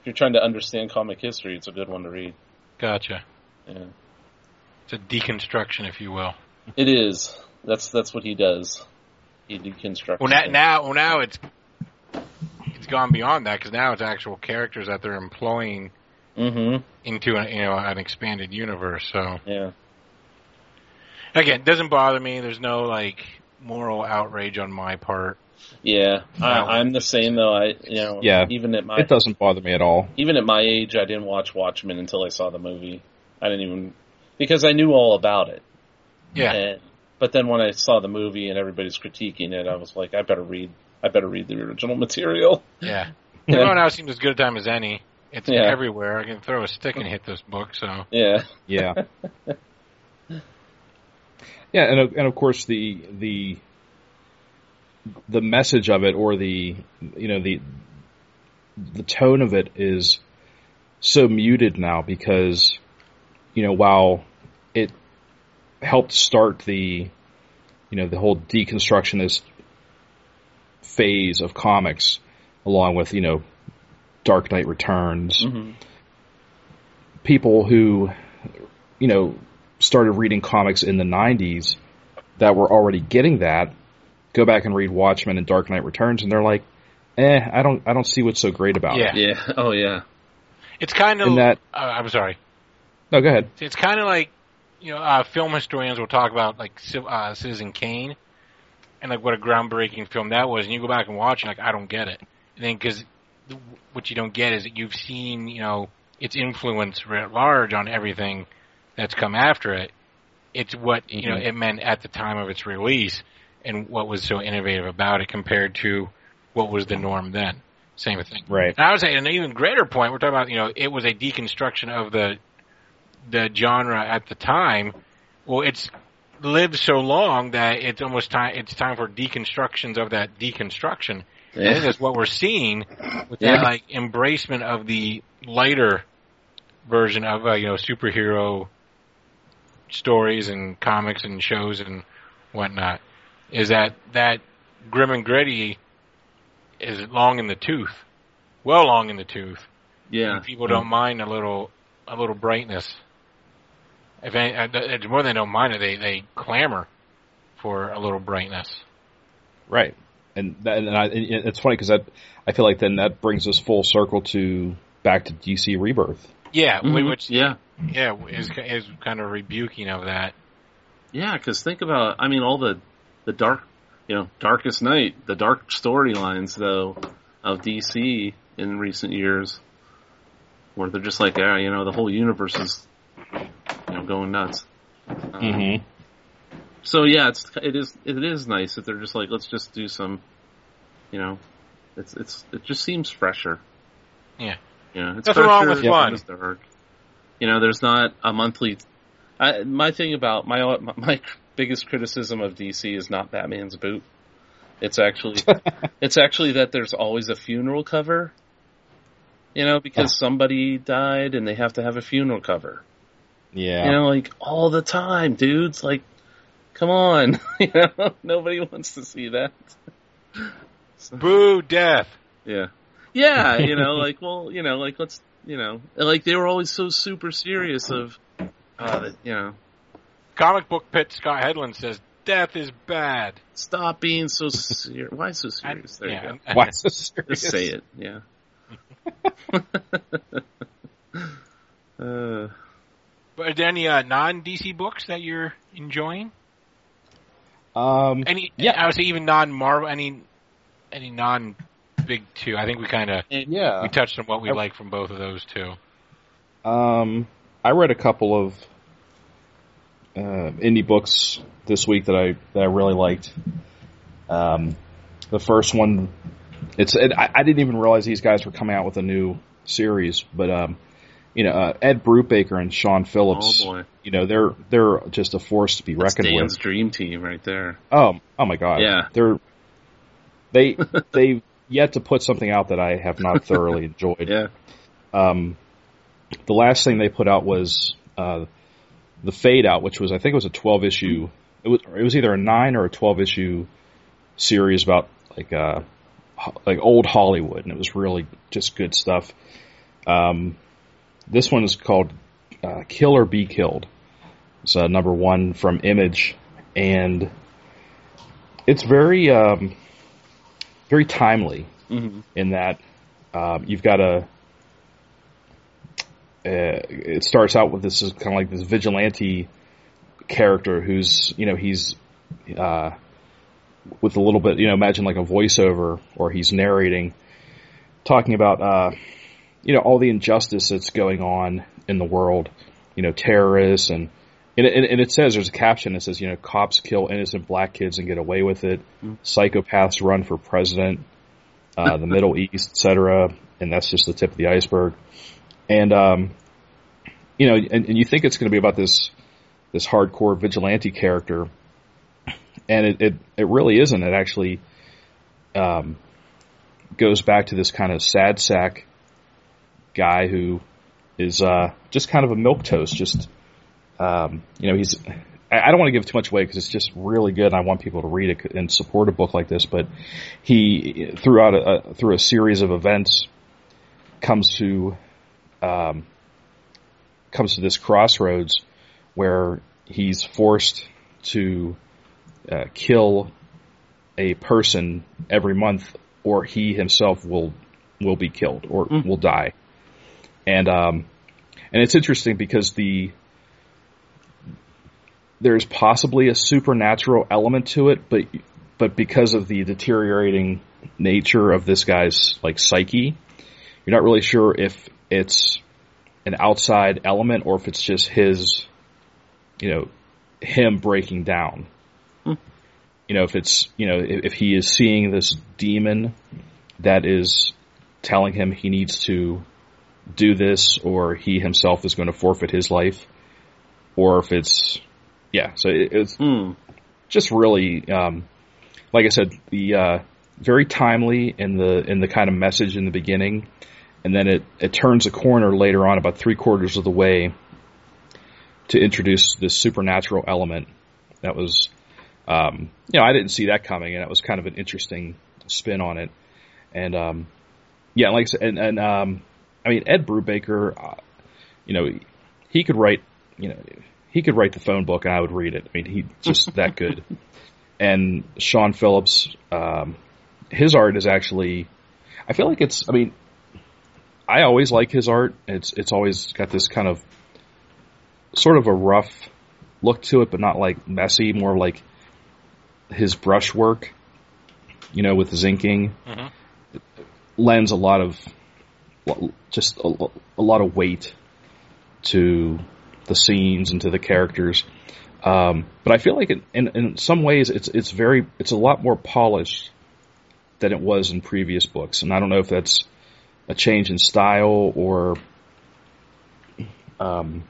if you're trying to understand comic history, it's a good one to read. Gotcha. Yeah, It's a deconstruction, if you will. it is. That's that's what he does. He deconstructs. Well, now, things. now, well, now it's it's gone beyond that because now it's actual characters that they're employing Mhm. into an, you know an expanded universe. So Yeah. again, it doesn't bother me. There's no like moral outrage on my part. Yeah, No. I, I'm the same though. I, you know, Yeah. even at my It doesn't bother me at all. even at my age, I didn't watch Watchmen until I saw the movie. I didn't even because I knew all about it. Yeah, And, but then when I saw the movie and everybody's critiquing it, I was like, I better read. I better read the original material. yeah. Yeah. Everyone now seems as good a time as any. It's Yeah. everywhere. I can throw a stick and hit this book. So Yeah. Yeah. yeah, and of- and of course the the the message of it or the you know the the tone of it is so muted now because you know while it helped start the you know the whole deconstructionist phase of comics along with you know Dark Knight Returns hmm people who, you know, started reading comics in the 90s that were already getting that go back and read Watchmen and Dark Knight Returns and they're like, "Eh, I don't I don't see what's so great about Yeah. it." Yeah. Oh yeah. it's kind of. That- uh, I'm sorry. No, go ahead. It's kind of like, you know, uh, film historians will talk about like uh, Citizen Kane, and like what a groundbreaking film that was. And you go back and watch, and like I don't get it. And then because what you don't get is that you've seen, you know, its influence writ large on everything that's come after it. It's what you know Mhm. it meant at the time of its release, and what was so innovative about it compared to what was the norm then. Same thing. Right. And I would say an even greater point, we're talking about, you know, it was a deconstruction of the the genre at the time. Well, it's lived so long that it's almost time. It's time for deconstructions of that deconstruction. Yeah. that's what we're seeing with Yeah. that like embracement of the lighter version of uh, you know superhero stories and comics and shows and whatnot. Is that that grim and gritty is long in the tooth, well long in the tooth. Yeah. And people don't mind a little a little brightness. If any, uh, it's more than they don't mind it, they they clamor for a little brightness. Right. And that, and I, it's funny because that I feel like then that brings us full circle to back to DC Rebirth. Yeah, Mhm. which Yeah. yeah is is kind of rebuking of that. Yeah, because think about, I mean, all the the dark, you know, Darkest Night, the dark storylines though of DC in recent years, where they're just like, yeah, you know, the whole universe is, you know, going nuts. Um, Mm-hmm. So yeah, it's it is it is nice that they're just like, let's just do some, you know, it's it's it just seems fresher. Yeah. You know, it's Nothing wrong with it's fun. not as dark. You know, there's not a monthly. I, my thing about my my biggest criticism of DC is not Batman's boot. It's actually it's actually that there's always a funeral cover. You know, because somebody died and they have to have a funeral cover. Yeah. You know, like all the time, dudes. Like, come on. you know, nobody wants to see that. So- Boo death. yeah. Yeah, you know, like, well, you know, like, let's, you know, like they were always so super serious of, uh, you know, Comic book pit Scott Headland says death is bad. stop being so serious. Why so serious? There yeah, you go. Why so serious? Just say it, yeah. uh, But are there any uh, non DC books that you're enjoying? Um, Any? Yeah. I would say even non Marvel. Any? Any non big two? I think we kind of yeah. we touched on what we I- like from both of those two. Um, I read a couple of uh, indie books this week that I that I really liked. Um, the first one, it's it, I, I didn't even realize these guys were coming out with a new series, but um, you know uh, Ed Brubaker and Sean Phillips, oh boy. you know they're they're just a force to be That's reckoned Dan's with. dream team right there. Oh, oh my god, Yeah. they're they they yet to put something out that I have not thoroughly enjoyed. Yeah. Um, the last thing they put out was uh, the Fade Out, which was I think it was a twelve issue. It was it was either a nine or a twelve issue series about like uh, like old Hollywood, and it was really just good stuff. Um, this one is called uh, Kill or Be Killed. It's uh, number one from Image, and it's very um, very timely Mm-hmm. in that um, you've got a. Uh, it starts out with this is kind of like this vigilante character who's you know he's uh, with a little bit you know imagine like a voiceover or he's narrating talking about uh, you know all the injustice that's going on in the world you know terrorists and and it, and it says there's a caption that says you know cops kill innocent black kids and get away with it psychopaths run for president uh, the Middle East, etc. And that's just the tip of the iceberg. And um, you know, and, and you think it's going to be about this this hardcore vigilante character, and it it, it really isn't. It actually um, goes back to this kind of sad sack guy who is uh, just kind of a milk toast. Just um, you know, he's I don't want to give too much away because it's just really good. and I want people to read it and support a book like this. But he, throughout a through a series of events, comes to um, comes to this crossroads where he's forced to uh, kill a person every month, or he himself will will be killed or Mm. will die. And um, and it's interesting because the there's possibly a supernatural element to it, but but because of the deteriorating nature of this guy's like psyche, you're not really sure if it's an outside element or if it's just his, you know, him breaking down. Hmm. You know, if it's you know if, if he is seeing this demon that is telling him he needs to do this or he himself is going to forfeit his life, or if it's yeah, so it, it's Hmm. just really, um, like I said, the uh, very timely in the in the kind of message in the beginning, and then it it turns a corner later on, about three quarters of the way, to introduce this supernatural element. That was, um, you know, I didn't see that coming, and it was kind of an interesting spin on it. And um, yeah, like I said, and, and um, I mean Ed Brubaker, uh, you know, he could write, you know, he could write the phone book and I would read it. I mean, he just that good. And Sean Phillips, um, his art is actually, I feel like it's. I mean, I always like his art. It's it's always got this kind of sort of a rough look to it, but not like messy. More like his brushwork, you know, with zinking, Mhm. lends a lot of just a, a lot of weight to the scenes and to the characters. Um, but I feel like it, in in some ways it's it's very it's a lot more polished than it was in previous books, and I don't know if that's a change in style or um,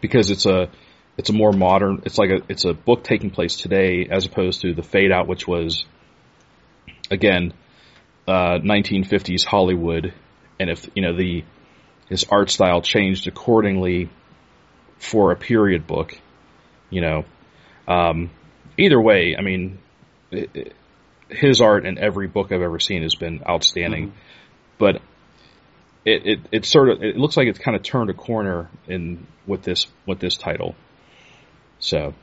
because it's a it's a more modern it's like a it's a book taking place today as opposed to the Fade Out, which was again uh, 1950s Hollywood, and if you know the his art style changed accordingly for a period book, you know. Um, either way, I mean, it, it, his art in every book I've ever seen has been outstanding, but it, it it sort of it looks like it's kind of turned a corner in with this with this title. So,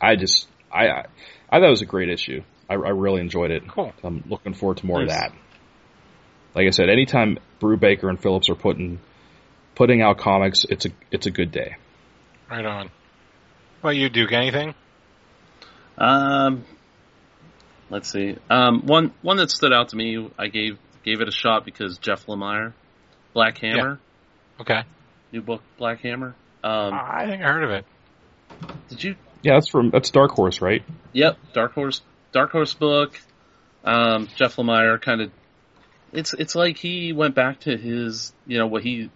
I just I I, I thought it was a great issue. I, I really enjoyed it. Cool. I'm looking forward to more Nice. of that. Like I said, anytime Brubaker and Phillips are putting putting out comics, it's a it's a good day. Right on. Well, you Duke, anything? Um, let's see. Um, one one that stood out to me, I gave gave it a shot because Jeff Lemire, Black Hammer, Okay. new book Black Hammer. Um, I think I heard of it. did you? Yeah, that's from that's Dark Horse, right? Yep, Dark Horse, Dark Horse book. Um, Jeff Lemire kind of. It's it's like he went back to his, you know, what he.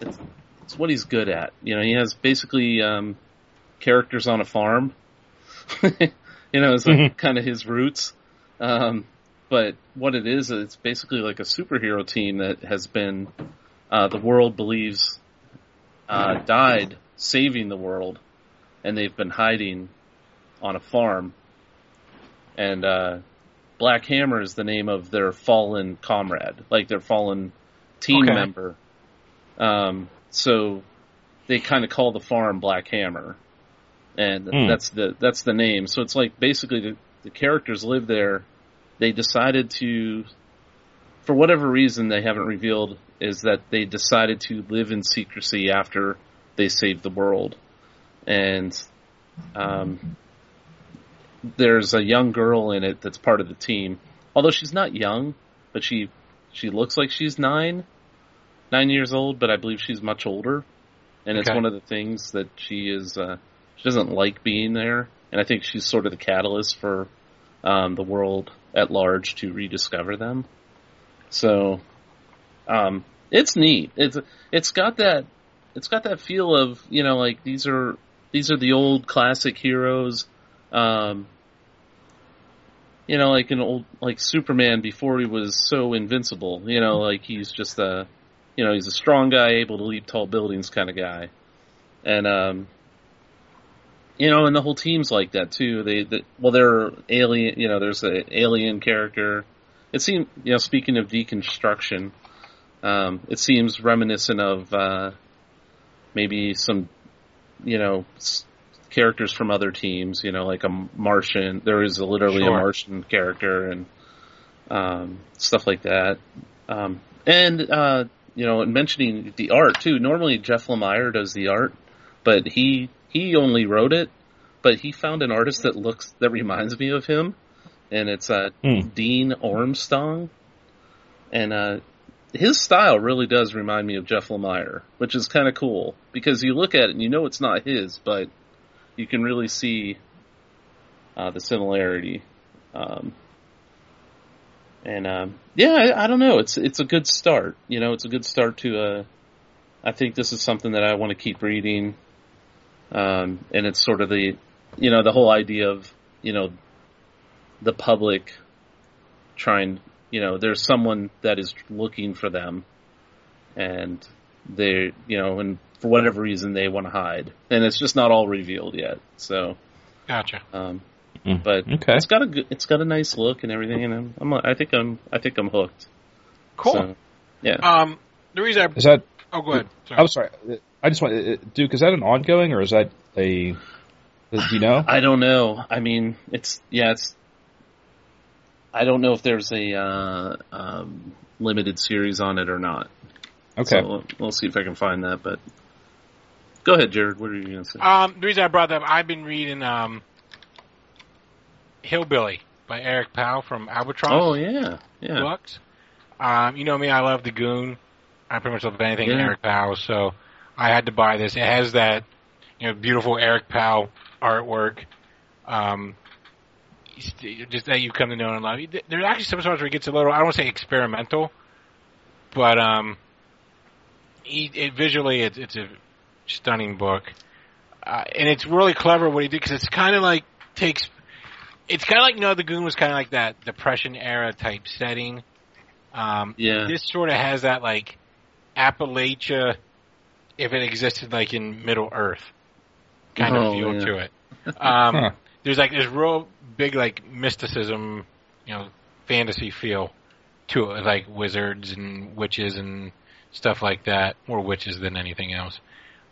It's, it's what he's good at. You know, he has basically um, characters on a farm. you know, it's like Mhm. kind of his roots. Um, but what it is, it's basically like a superhero team that has been, uh, the world believes, uh, died saving the world, and they've been hiding on a farm. and uh, Black Hammer is the name of their fallen comrade, like their fallen team Okay. member. Um, so they kind of call the farm Black Hammer, and Hmm. that's the that's the name. So it's like basically the, the characters live there. They decided to, for whatever reason they haven't revealed, is that they decided to live in secrecy after they saved the world, and um, there's a young girl in it that's part of the team. Although she's not young, but she she looks like she's nine, nine years old, but I believe she's much older. And it's one of the things that she is uh, she doesn't like being there, and I think she's sort of the catalyst for um, the world at large to rediscover them. So, um, it's neat. It's it's got that it's got that feel of you know like these are these are the old classic heroes. Um, you know, like an old like Superman before he was so invincible. You know, like he's just a you know he's a strong guy able to leap tall buildings kind of guy, and um, you know, and the whole team's like that too. They, they well, they're alien. You know, there's an alien character. It seems you know, speaking of deconstruction, um, it seems reminiscent of uh, maybe some you know s- characters from other teams. You know, like a Martian. There is a, literally a Martian character and um, stuff like that. Um, and uh, you know, and mentioning the art too. Normally Jeff Lemire does the art, but he he only wrote it. But he found an artist that looks that reminds me of him, and it's uh, Hmm. Dean Ormston, and uh, his style really does remind me of Jeff Lemire, which is kind of cool because you look at it and you know it's not his, but you can really see uh, the similarity. Um, and um, yeah, I, I don't know. It's it's a good start. You know, it's a good start to. Uh, I think this is something that I want to keep reading. Um, and it's sort of the, you know, the whole idea of you know, the public trying. You know, there's someone that is looking for them, and they, you know, and for whatever reason they want to hide, and it's just not all revealed yet. So, Gotcha. um, Mm. but Okay. it's got a good, it's got a nice look and everything, and I'm, I'm I think I'm I think I'm hooked. Cool. So, yeah. Um, the reason I Is that? Oh go ahead. Sorry. I'm sorry. I just want uh, Duke. Is that an ongoing or is that a? Do you know? I don't know. I mean, it's yeah, it's. I don't know if there's a uh, um, limited series on it or not. Okay. So we'll, we'll see if I can find that. But go ahead, Jared. What are you going to say? Um, the reason I brought that up, I've been reading um, Hillbilly by Eric Powell from Albatross oh yeah, yeah. books. Um, you know me, I love the Goon. I pretty much love anything Yeah. Eric Powell, so I had to buy this. It has that, you know, beautiful Eric Powell artwork. Um, just that you come to know and love. There's actually some parts where it gets a little, I don't want to say experimental, but um, he, it, visually it's, it's a stunning book, uh, and it's really clever what he did because it's kind of like takes. It's kind of like you know the Goon was kind of like that Depression era type setting. Um, Yeah. This sort of has that like Appalachia, if it existed like in Middle Earth, kind Oh, of feel yeah. to it. Um, Huh. There's like this real big like mysticism, you know, fantasy feel to it, like wizards and witches and stuff like that. More witches than anything else.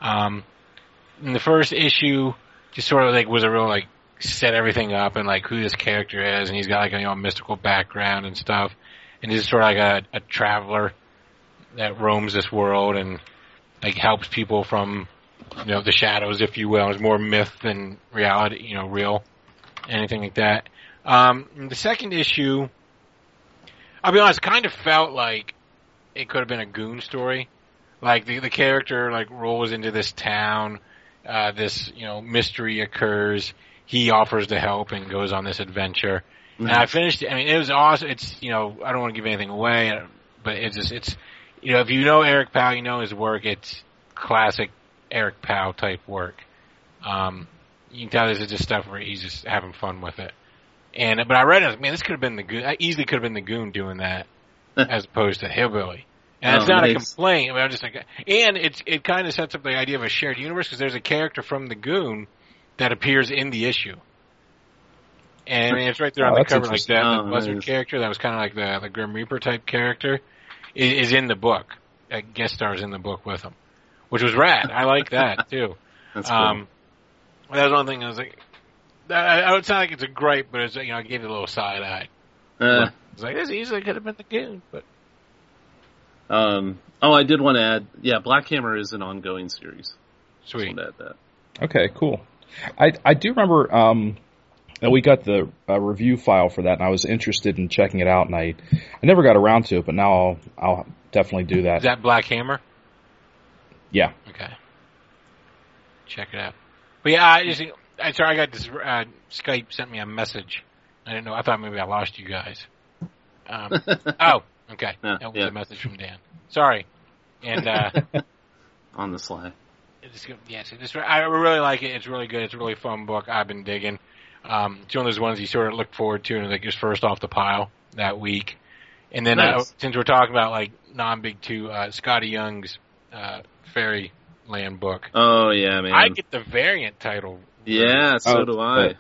Um, in the first issue, just sort of like was a real like set everything up and like who this character is, and he's got like a you know mystical background and stuff, and he's sort of like a, a traveler that roams this world and like helps people from you know the shadows, if you will. It's more myth than reality, you know, real, anything like that. Um, the second issue, I'll be honest, kind of felt like it could have been a goon story. Like the the character like rolls into this town, uh, this you know mystery occurs. He offers to help and goes on this adventure. And I finished. it. I mean, it was awesome. It's you know I don't want to give anything away, but it's just it's you know if you know Eric Powell, you know his work. It's classic Eric Powell type work. Um, you can tell this is just stuff where he's just having fun with it. And but I read it, I was like, man, this could have been the goon. I easily could have been the goon doing that, as opposed to hillbilly. And it's Oh, not a complaint. I mean, I'm just like, and it's it kind of sets up the idea of a shared universe because there's a character from the goon that appears in the issue. And I mean, it's right there Oh, on the cover, like that. the Oh, buzzard nice. character that was kind of like the the Grim Reaper type character is, is in the book. Uh, guest stars in the book with him, which was rad. I like that too. That's cool. Um, that was one thing I was like, I, I would sound like it's a gripe, but it's you know I gave it a little side eye. Uh, It's like this easily could have been the goon, but um, oh, I did want to add. Yeah, Black Hammer is an ongoing series. Just sweet. wanted to add that. Okay, cool. I I do remember um, that we got the uh, review file for that, and I was interested in checking it out, and I I never got around to it, but now I'll I'll definitely do that. Is that Black Hammer? yeah. Okay. Check it out. But yeah, I just I sorry I got this uh, Skype sent me a message. I didn't know. I thought maybe I lost you guys. Um, oh, okay. Yeah, that was yeah. a message from Dan. Sorry. And uh, On the slide. it's, yes, it's, I really like it. It's really good. It's a really fun book. I've been digging. Um, it's one of those ones you sort of look forward to and like is first off the pile that week. And then uh, since we're talking about like non-big two, uh, Skottie Young's uh, Fairyland book. Oh yeah, man. I get the variant title. yeah, so Oh, do I.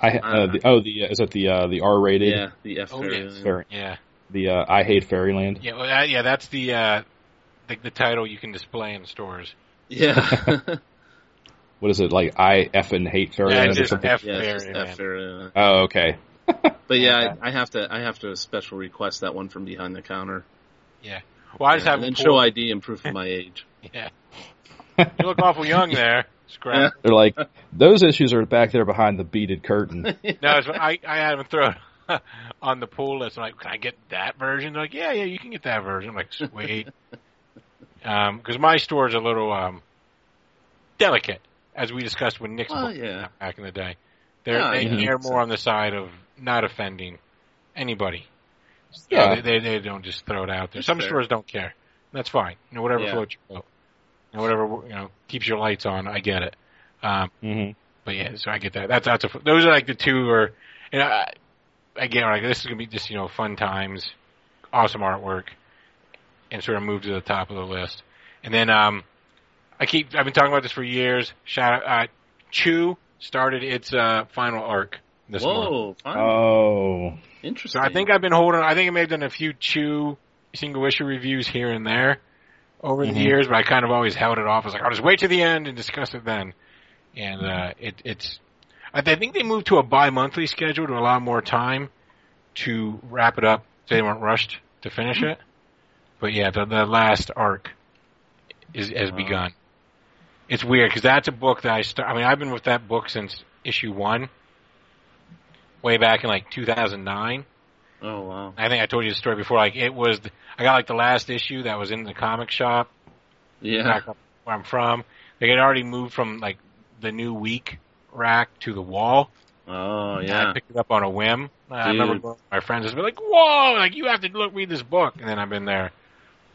I uh, the, oh the uh, is it the uh, the R rated Yeah, the F Oh, yes. Fairy- Yeah, the uh, I hate Fairyland. yeah, well, that, yeah. That's the, uh, the the title you can display in stores. Yeah. What is it like? I F and hate Yeah, Fairyland or just something? F yeah, just F Fairy. Oh, okay. But yeah, I, I have to I have to special request that one from behind the counter. Yeah. Well, I just Yeah, have and then show ID and proof of my age. Yeah, you look awful young there. Scrap. They're like those issues are back there behind the beaded curtain. No, it's, I I had them throw it on the pool list. I'm like, can I get that version? They're like, yeah, yeah, you can get that version. I'm like, sweet. Um, because my store is a little um delicate, as we discussed with Nick's Well, yeah. back in the day. They're Yeah, they yeah. err more on the side of not offending anybody. So Yeah. they, they they don't just throw it out there. That's Some fair. stores don't care. That's fine. You know, whatever Yeah. floats your boat. You know, whatever you know keeps your lights on. I get it. Um, hmm but yeah, so I get that. That's that's a, those are like the two or you know I, again like this is gonna be just you know fun times, awesome artwork, and sort of move to the top of the list. And then um, I keep I've been talking about this for years. Shout out, uh, Chew started its uh final arc this month. Whoa, fun. Oh, So Interesting. I think I've been holding. I think I may have done a few Chew single issue reviews here and there over the Mhm. years, but I kind of always held it off. I was like, I'll just wait to the end and discuss it then. And uh, it, it's. I I think they moved to a bi-monthly schedule to allow more time to wrap it up, so they weren't rushed to finish it. But yeah, the, the last arc is has Wow. begun. It's weird because that's a book that I start. I mean, I've been with that book since issue one, way back in like 2009. Oh wow. I think I told you the story before. Like it was, the, I got like the last issue that was in the comic shop Yeah. where I'm from. They had already moved from like the new week rack to the wall. Oh And yeah. I picked it up on a whim. I remember my friends and be like, "Whoa! Like you have to look read this book." And then I've been there,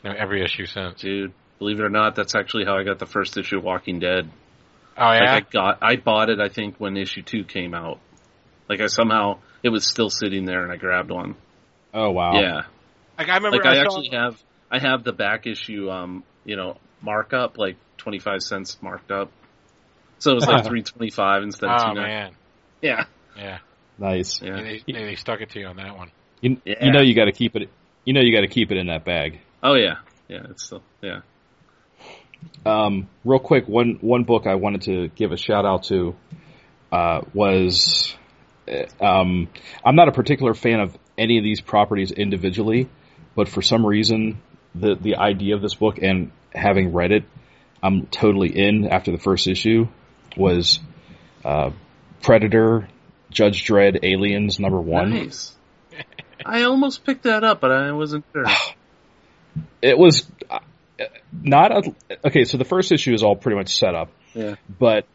you know, every issue since. Dude, believe it or not, that's actually how I got the first issue of Walking Dead. Oh yeah, Like I got, I bought it. I think when issue two came out. Like I somehow it was still sitting there, and I grabbed one. oh wow. Yeah. like I remember. Like I, saw- actually have, I have the back issue, um, you know, markup like twenty five cents marked up. So it was like three twenty five instead of Oh two nine. man, Yeah. yeah. Nice. Yeah. They, they, they stuck it to you on that one. You, Yeah. you know you got to keep it. You know you got to keep it in that bag. Oh yeah. Yeah. It's still yeah. Um, real quick, one one book I wanted to give a shout out to uh, was uh, um, I'm not a particular fan of any of these properties individually, but for some reason the the idea of this book and having read it, I'm totally in after the first issue was uh, Predator, Judge Dredd, Aliens number one. Nice. I almost picked that up, but I wasn't sure. It was not a, okay. So the first issue is all pretty much set up. Yeah. but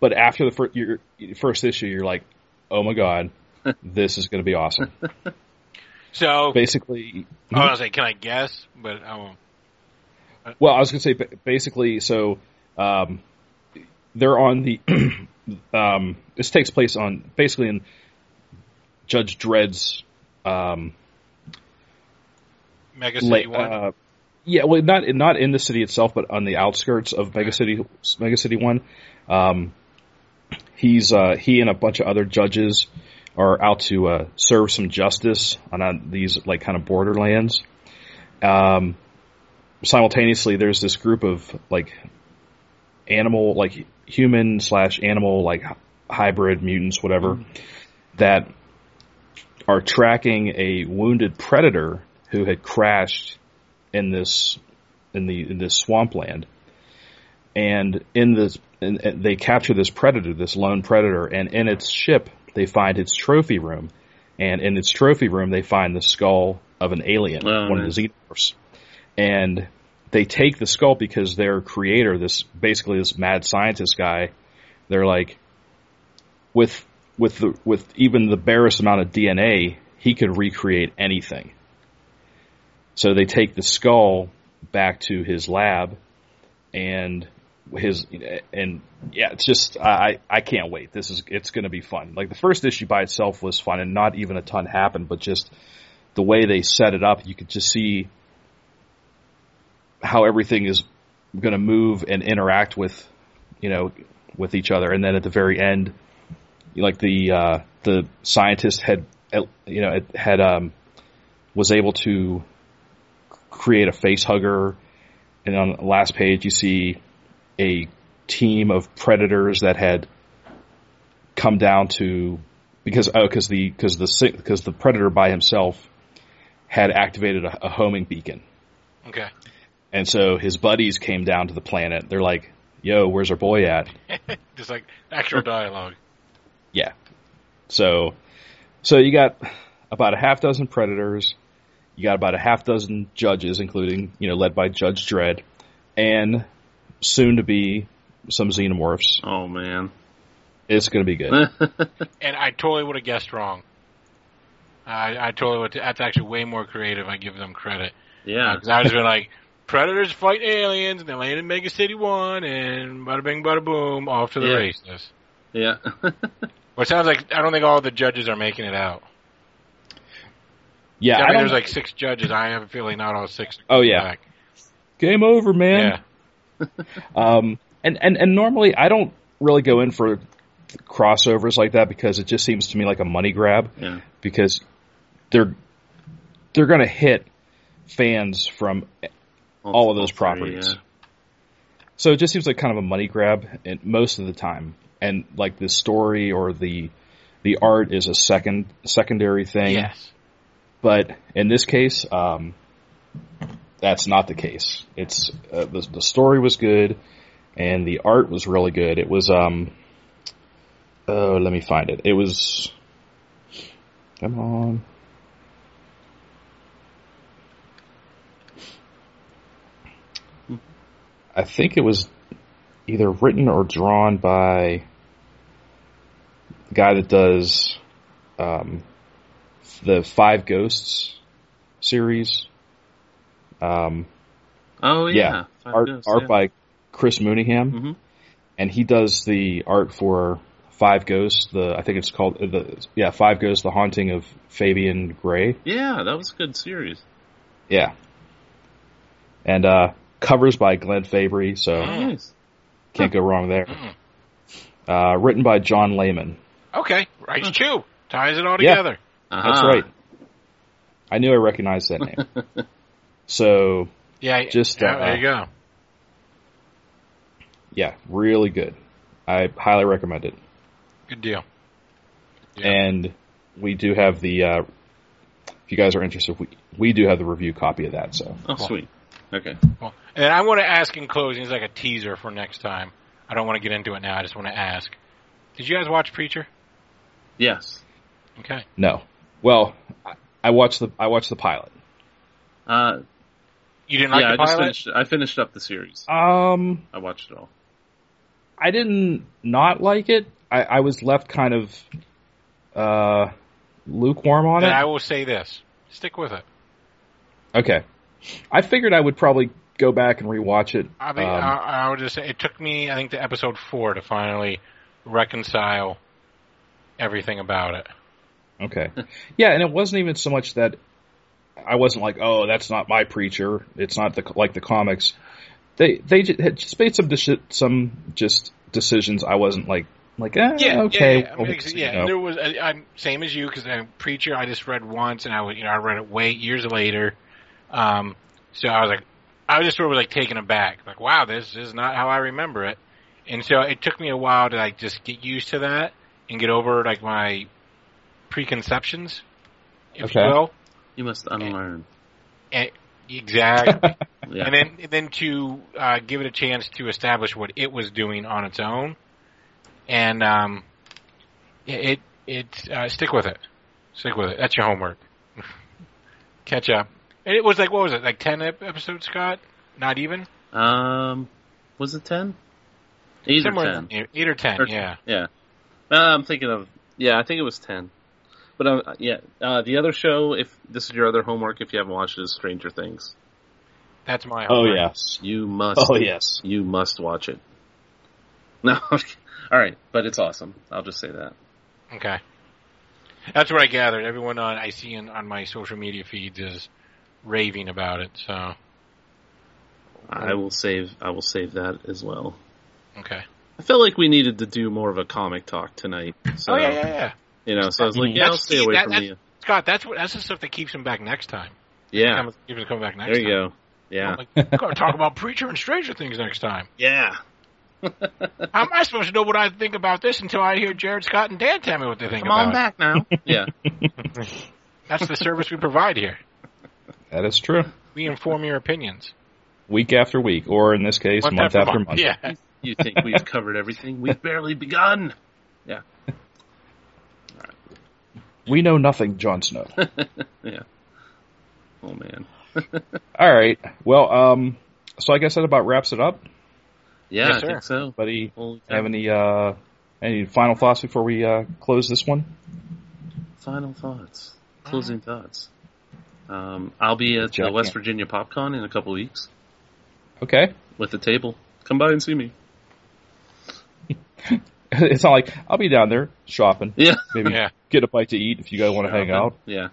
but after the first your first issue, you're like, oh my god, this is going to be awesome. So, Basically, I was like, can I guess? But I won't. well, I was going to say basically, so um, they're on the. um, this takes place on basically in Judge Dredd's. Um, Mega la- City One. uh, yeah, well, not not in the city itself, but on the outskirts of Mega City, Mega City One. Um, he's uh, he and a bunch of other judges are out to uh, serve some justice on uh, these like kind of borderlands. Um, simultaneously, there's this group of like animal, like human slash animal, like hybrid mutants, whatever, that are tracking a wounded predator who had crashed in this in the in this swampland. And in this, and uh, they capture this predator, this lone predator, and in its ship they find its trophy room, and in its trophy room they find the skull of an alien, Oh, one nice. of the xenomorphs, and they take the skull because their creator, this basically this mad scientist guy, they're like, with with the with even the barest amount of DNA, he could recreate anything. So they take the skull back to his lab, and his and yeah, it's just I I can't wait. This is it's going to be fun. Like the first issue by itself was fun, and not even a ton happened, but just the way they set it up, you could just see how everything is going to move and interact with you know with each other, and then at the very end, like the uh, the scientist had you know had um, was able to create a face hugger, and on the last page you see a team of predators that had come down to because oh because the because the because the predator by himself had activated a, a homing beacon, Okay. and so his buddies came down to the planet. They're like, "Yo, where's our boy at?" Just like actual dialogue. Yeah. So, so you got about a half dozen predators. You got about a half dozen judges, including you know led by Judge Dredd, and soon to be some xenomorphs. Oh man. It's going to be good. And I totally would have guessed wrong. I, I totally would. That's actually way more creative. I give them credit. yeah. Uh, because I was been like, predators fight aliens, and they land in Mega City One, and bada bing, bada boom, off to the Yeah. races. Yeah. Well, it sounds like I don't think all the judges are making it out. Yeah, I I mean, don't- there's like six judges. I have a feeling not all six. are Oh, yeah. back. game over, man. yeah. Um, and, and, and normally I don't really go in for crossovers like that because it just seems to me like a money grab Yeah. because they're they're going to hit fans from all of those three, properties. yeah. So it just seems like kind of a money grab and most of the time. And like the story or the the art is a second secondary thing. Yes. But in this case, um, that's not the case. It's uh, the the story was good, and the art was really good. It was um, oh, let me find it. It was, come on. I think it was either written or drawn by the guy that does um, the Five Ghosts series. Um, Oh yeah. Yeah. Five art Ghosts, art yeah. by Chris Mooneyham, Mhm. and he does the art for Five Ghosts. The I think it's called uh, the yeah Five Ghosts: The Haunting of Fabian Gray. Yeah, that was a good series. Yeah, and uh, covers by Glenn Fabry, so. Nice. can't go wrong there. Mm. Uh, written by John Layman. Okay. Rice Chew ties it all Yeah. Together. That's Uh-huh. right. I knew I recognized that name. so Yeah. Just, yeah, uh, there you go. yeah, really good. I highly recommend it. Good deal. Yeah. And we do have the. Uh, if you guys are interested, we we do have the review copy of that. So Oh, sweet. Okay. Well, and I want to ask in closing, it's like a teaser for next time. I don't want to get into it now. I just want to ask. Did you guys watch Preacher? Yes. Okay. no, well, I- I watched the I watched the pilot. Uh, You didn't like yeah, I the just pilot? finished. I finished up the series. Um, I watched it all. I didn't not like it. I, I was left kind of uh lukewarm on Then it. I will say this: stick with it. Okay, I figured I would probably go back and rewatch it. I mean, Um, I, I would just say it took me, I think, to episode four to finally reconcile everything about it. Okay. Yeah, and it wasn't even so much that I wasn't like, oh, that's not my preacher. It's not the like the comics. They they had just made some deci- some just decisions I wasn't like like, eh, Yeah, okay, yeah, yeah. I mean, ex- you yeah. know. And there was, I, I'm same as you because I'm preacher. I just read once, and I would, you know, I read it way years later. Um, so I was like, I was just sort of like taken aback, like, wow, this is not how I remember it. And so it took me a while to like just get used to that and get over like my preconceptions, if Okay. you will. You must unlearn. And, exactly. Yeah. and then then to uh, give it a chance to establish what it was doing on its own, and um, it it uh, stick with it, stick with it. That's your homework. Catch up. And it was like what was it like ten episodes, Scott? Not even Um, was it ten? Eight somewhere or ten? eight or ten. Or- yeah. Yeah. Uh, I'm thinking of. Yeah, I think it was ten. But um, yeah, uh, the other show, if this is your other homework, if you haven't watched it, is Stranger Things. That's my Oh yes. You must. Oh yes. You must watch it. No. all right, but it's awesome. I'll just say that. Okay. That's what I gathered. Everyone on I see in, on my social media feeds is raving about it. So I will save. I will save that as well. okay. I felt like we needed to do more of a comic talk tonight. So, oh yeah, yeah, yeah. You know, so I was like, yeah, I'll stay away that- from you. Scott, that's what that's the stuff that keeps him back next time. Yeah, Keeps him coming back next time. there you time. go. Yeah, I'm like, gotta talk about Preacher and Stranger Things next time. yeah. How am I supposed to know what I think about this until I hear Jared Scott and Dan tell me what they think Come about on back now. yeah, That's the service we provide here. That is true. We inform your opinions. Week after week, or in this case, month, after month. Yeah. you think we've covered everything? We've barely begun. We know nothing, Jon Snow. yeah. Oh man. All right. Well, um, so I guess that about wraps it up. Yeah, Yes, I sir. think so. Buddy, have any uh, any final thoughts before we uh, close this one? Final thoughts. Closing thoughts. Um, I'll be at the West Camp. Virginia PopCon in a couple weeks Okay. with the table. Come by and see me. It's not like I'll be down there shopping, Yeah. maybe Yeah. Get a bite to eat if you guys want to hang out. Yeah.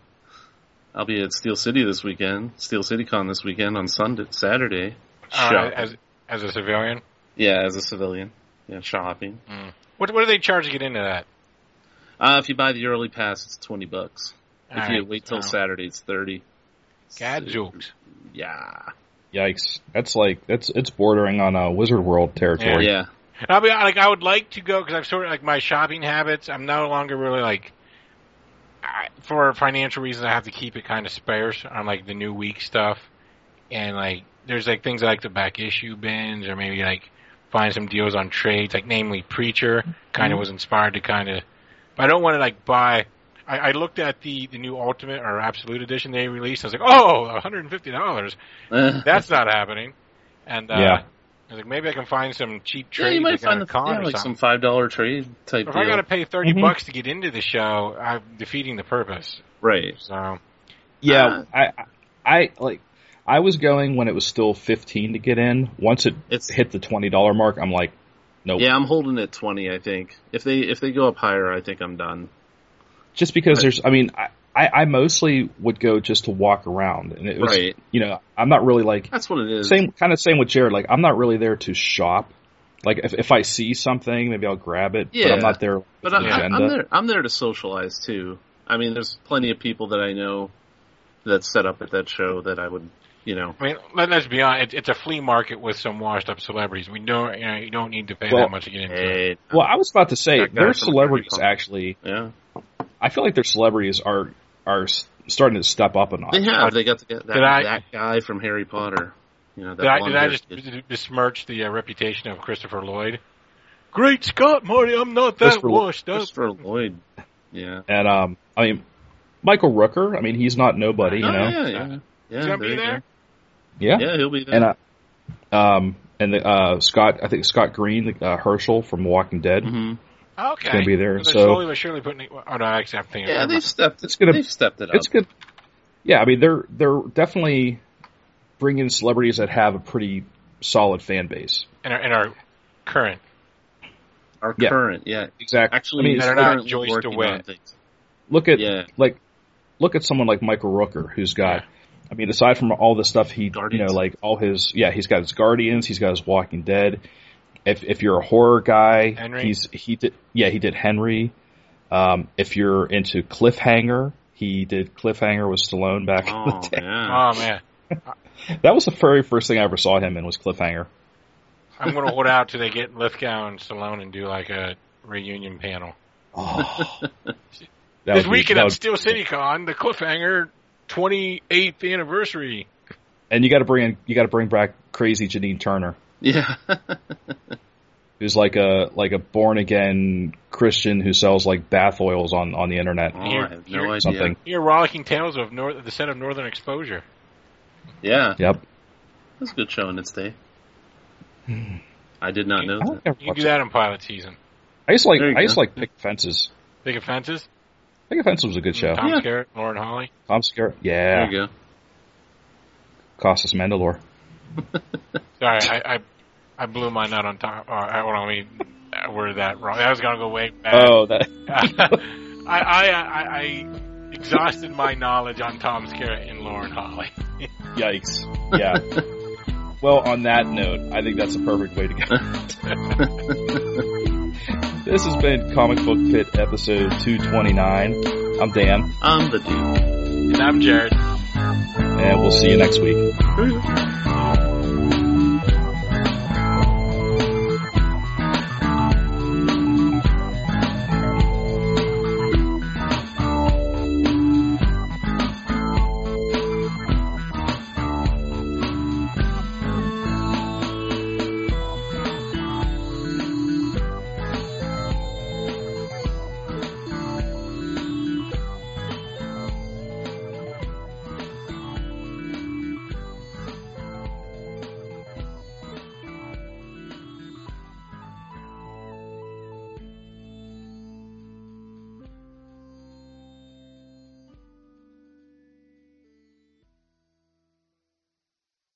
I'll be at Steel City this weekend. Steel City Con this weekend on Sunday, Saturday. Uh, as as a civilian. yeah, as a civilian. Yeah, shopping. What what do they charge to get into that? Uh, if you buy the early pass, it's twenty bucks. If All you wait till so- Saturday, it's thirty. Gadzooks. Yeah. Yikes! That's like that's it's bordering on uh, Wizard World territory. Yeah. I'll be like I would like to go because I've sort of like my shopping habits. I'm no longer really like I, for financial reasons. I have to keep it kind of sparse on like the new week stuff, and like there's like things I like to back issue bins or maybe like find some deals on trades. Like namely Preacher, kind of was inspired to kind of, but I don't want to like buy. I, I looked at the the new Ultimate or Absolute Edition they released. I was like, oh, 150 dollars. That's not happening. And uh, Yeah. I was like, maybe I can find some cheap yeah, trades you might like find the, con yeah, like something. some five dollar trade type if deal. I got to pay 30 Mhm. bucks to get into the show, I'm defeating the purpose. right. So Yeah, Uh, I, I like. I was going when it was still fifteen to get in. Once it It's hit the twenty dollar mark, I'm like, nope. yeah, I'm holding it twenty. I think if they if they go up higher, I think I'm done. Just because Right. there's, I mean, I, I, I mostly would go just to walk around, and it was, Right. you know, I'm not really like That's what it is. same kind of same with Jared. Like I'm not really there to shop. Like if if I see something, maybe I'll grab it. But I'm not there. But an I, I, agenda. I'm there. I'm there to socialize too. I mean, there's plenty of people that I know that set up at that show that I would, you know. I mean, let, let's be honest. It's, it's a flea market with some washed up celebrities. We don't, you know, you don't need to pay Well, that much to get into it. Well, I was about to say That guy their celebrities actually. yeah, I feel like their celebrities are are starting to step up a notch. they have. They got to get that, I- that guy from Harry Potter. You know, that Did I, did I just kid. besmirch the uh, reputation of Christopher Lloyd? Great Scott, Marty, I'm not that Christopher washed up. Christopher Lloyd? Yeah. And um, I mean, Michael Rooker. I mean, he's not nobody, you Oh, know. yeah, yeah, yeah. He's gonna be there? Yeah. Yeah, he'll be there. And uh, um, and the, uh, Scott, I think Scott Green, uh, Herschel from Walking Dead. hmm Okay. it's gonna be there, So so- they're slowly but surely putting. it- Oh no, actually, I'm thinking. Yeah, never they've stepped. It's gonna- They've stepped it up. It's good. Yeah, I mean they're they're definitely bringing celebrities that have a pretty solid fan base. and our, in our current. Our Yeah. current, yeah. Exactly. Actually, I mean, he's That are not currently Joyce working DeWitt. look at Yeah. like look at someone like Michael Rooker, who's got. I mean, aside from all the stuff he, you know, like all his, yeah, he's got his Guardians, he's got his Walking Dead. If if you're a horror guy, Henry? he's he did yeah he did Henry. Um, if you're into Cliffhanger, he did Cliffhanger with Stallone back in Oh the day. yeah. Oh man, That was the very first thing I ever saw him in was Cliffhanger. I'm gonna hold out till they get Lithgow and Stallone and do like a reunion panel. Oh, That this would be- weekend that at would- Steel City Con, the Cliffhanger 28th anniversary. and you got to bring in, you got to bring back crazy Janine Turner, Yeah. who's like a like a born again Christian who sells like bath oils on on the internet. oh, I have no Here- idea. Something. Here, rollicking tales of North, the set of Northern Exposure. Yeah, Yep. that's a good show in its day. I did not know that. You can watch do it. that in pilot season. I used to like There you I used to like Picket Fences. Big offenses. Picket Fences was a good show. Tom Yeah. Skerritt, Lauren Holly. Tom Skerritt, yeah. There you go. Costas Mandylor. Sorry, I, I I blew my nut on top. Uh, I hold on, let me uh, word that wrong. I was gonna go way back. Oh, that I, I, I I exhausted my knowledge on Tom Skerritt and Lauren Holly. yikes! Yeah. well, on that note, I think that's a perfect way to go. this has been Comic Book Pit episode 229. I'm Dan, I'm the dude. And I'm Jared. and we'll see you next week.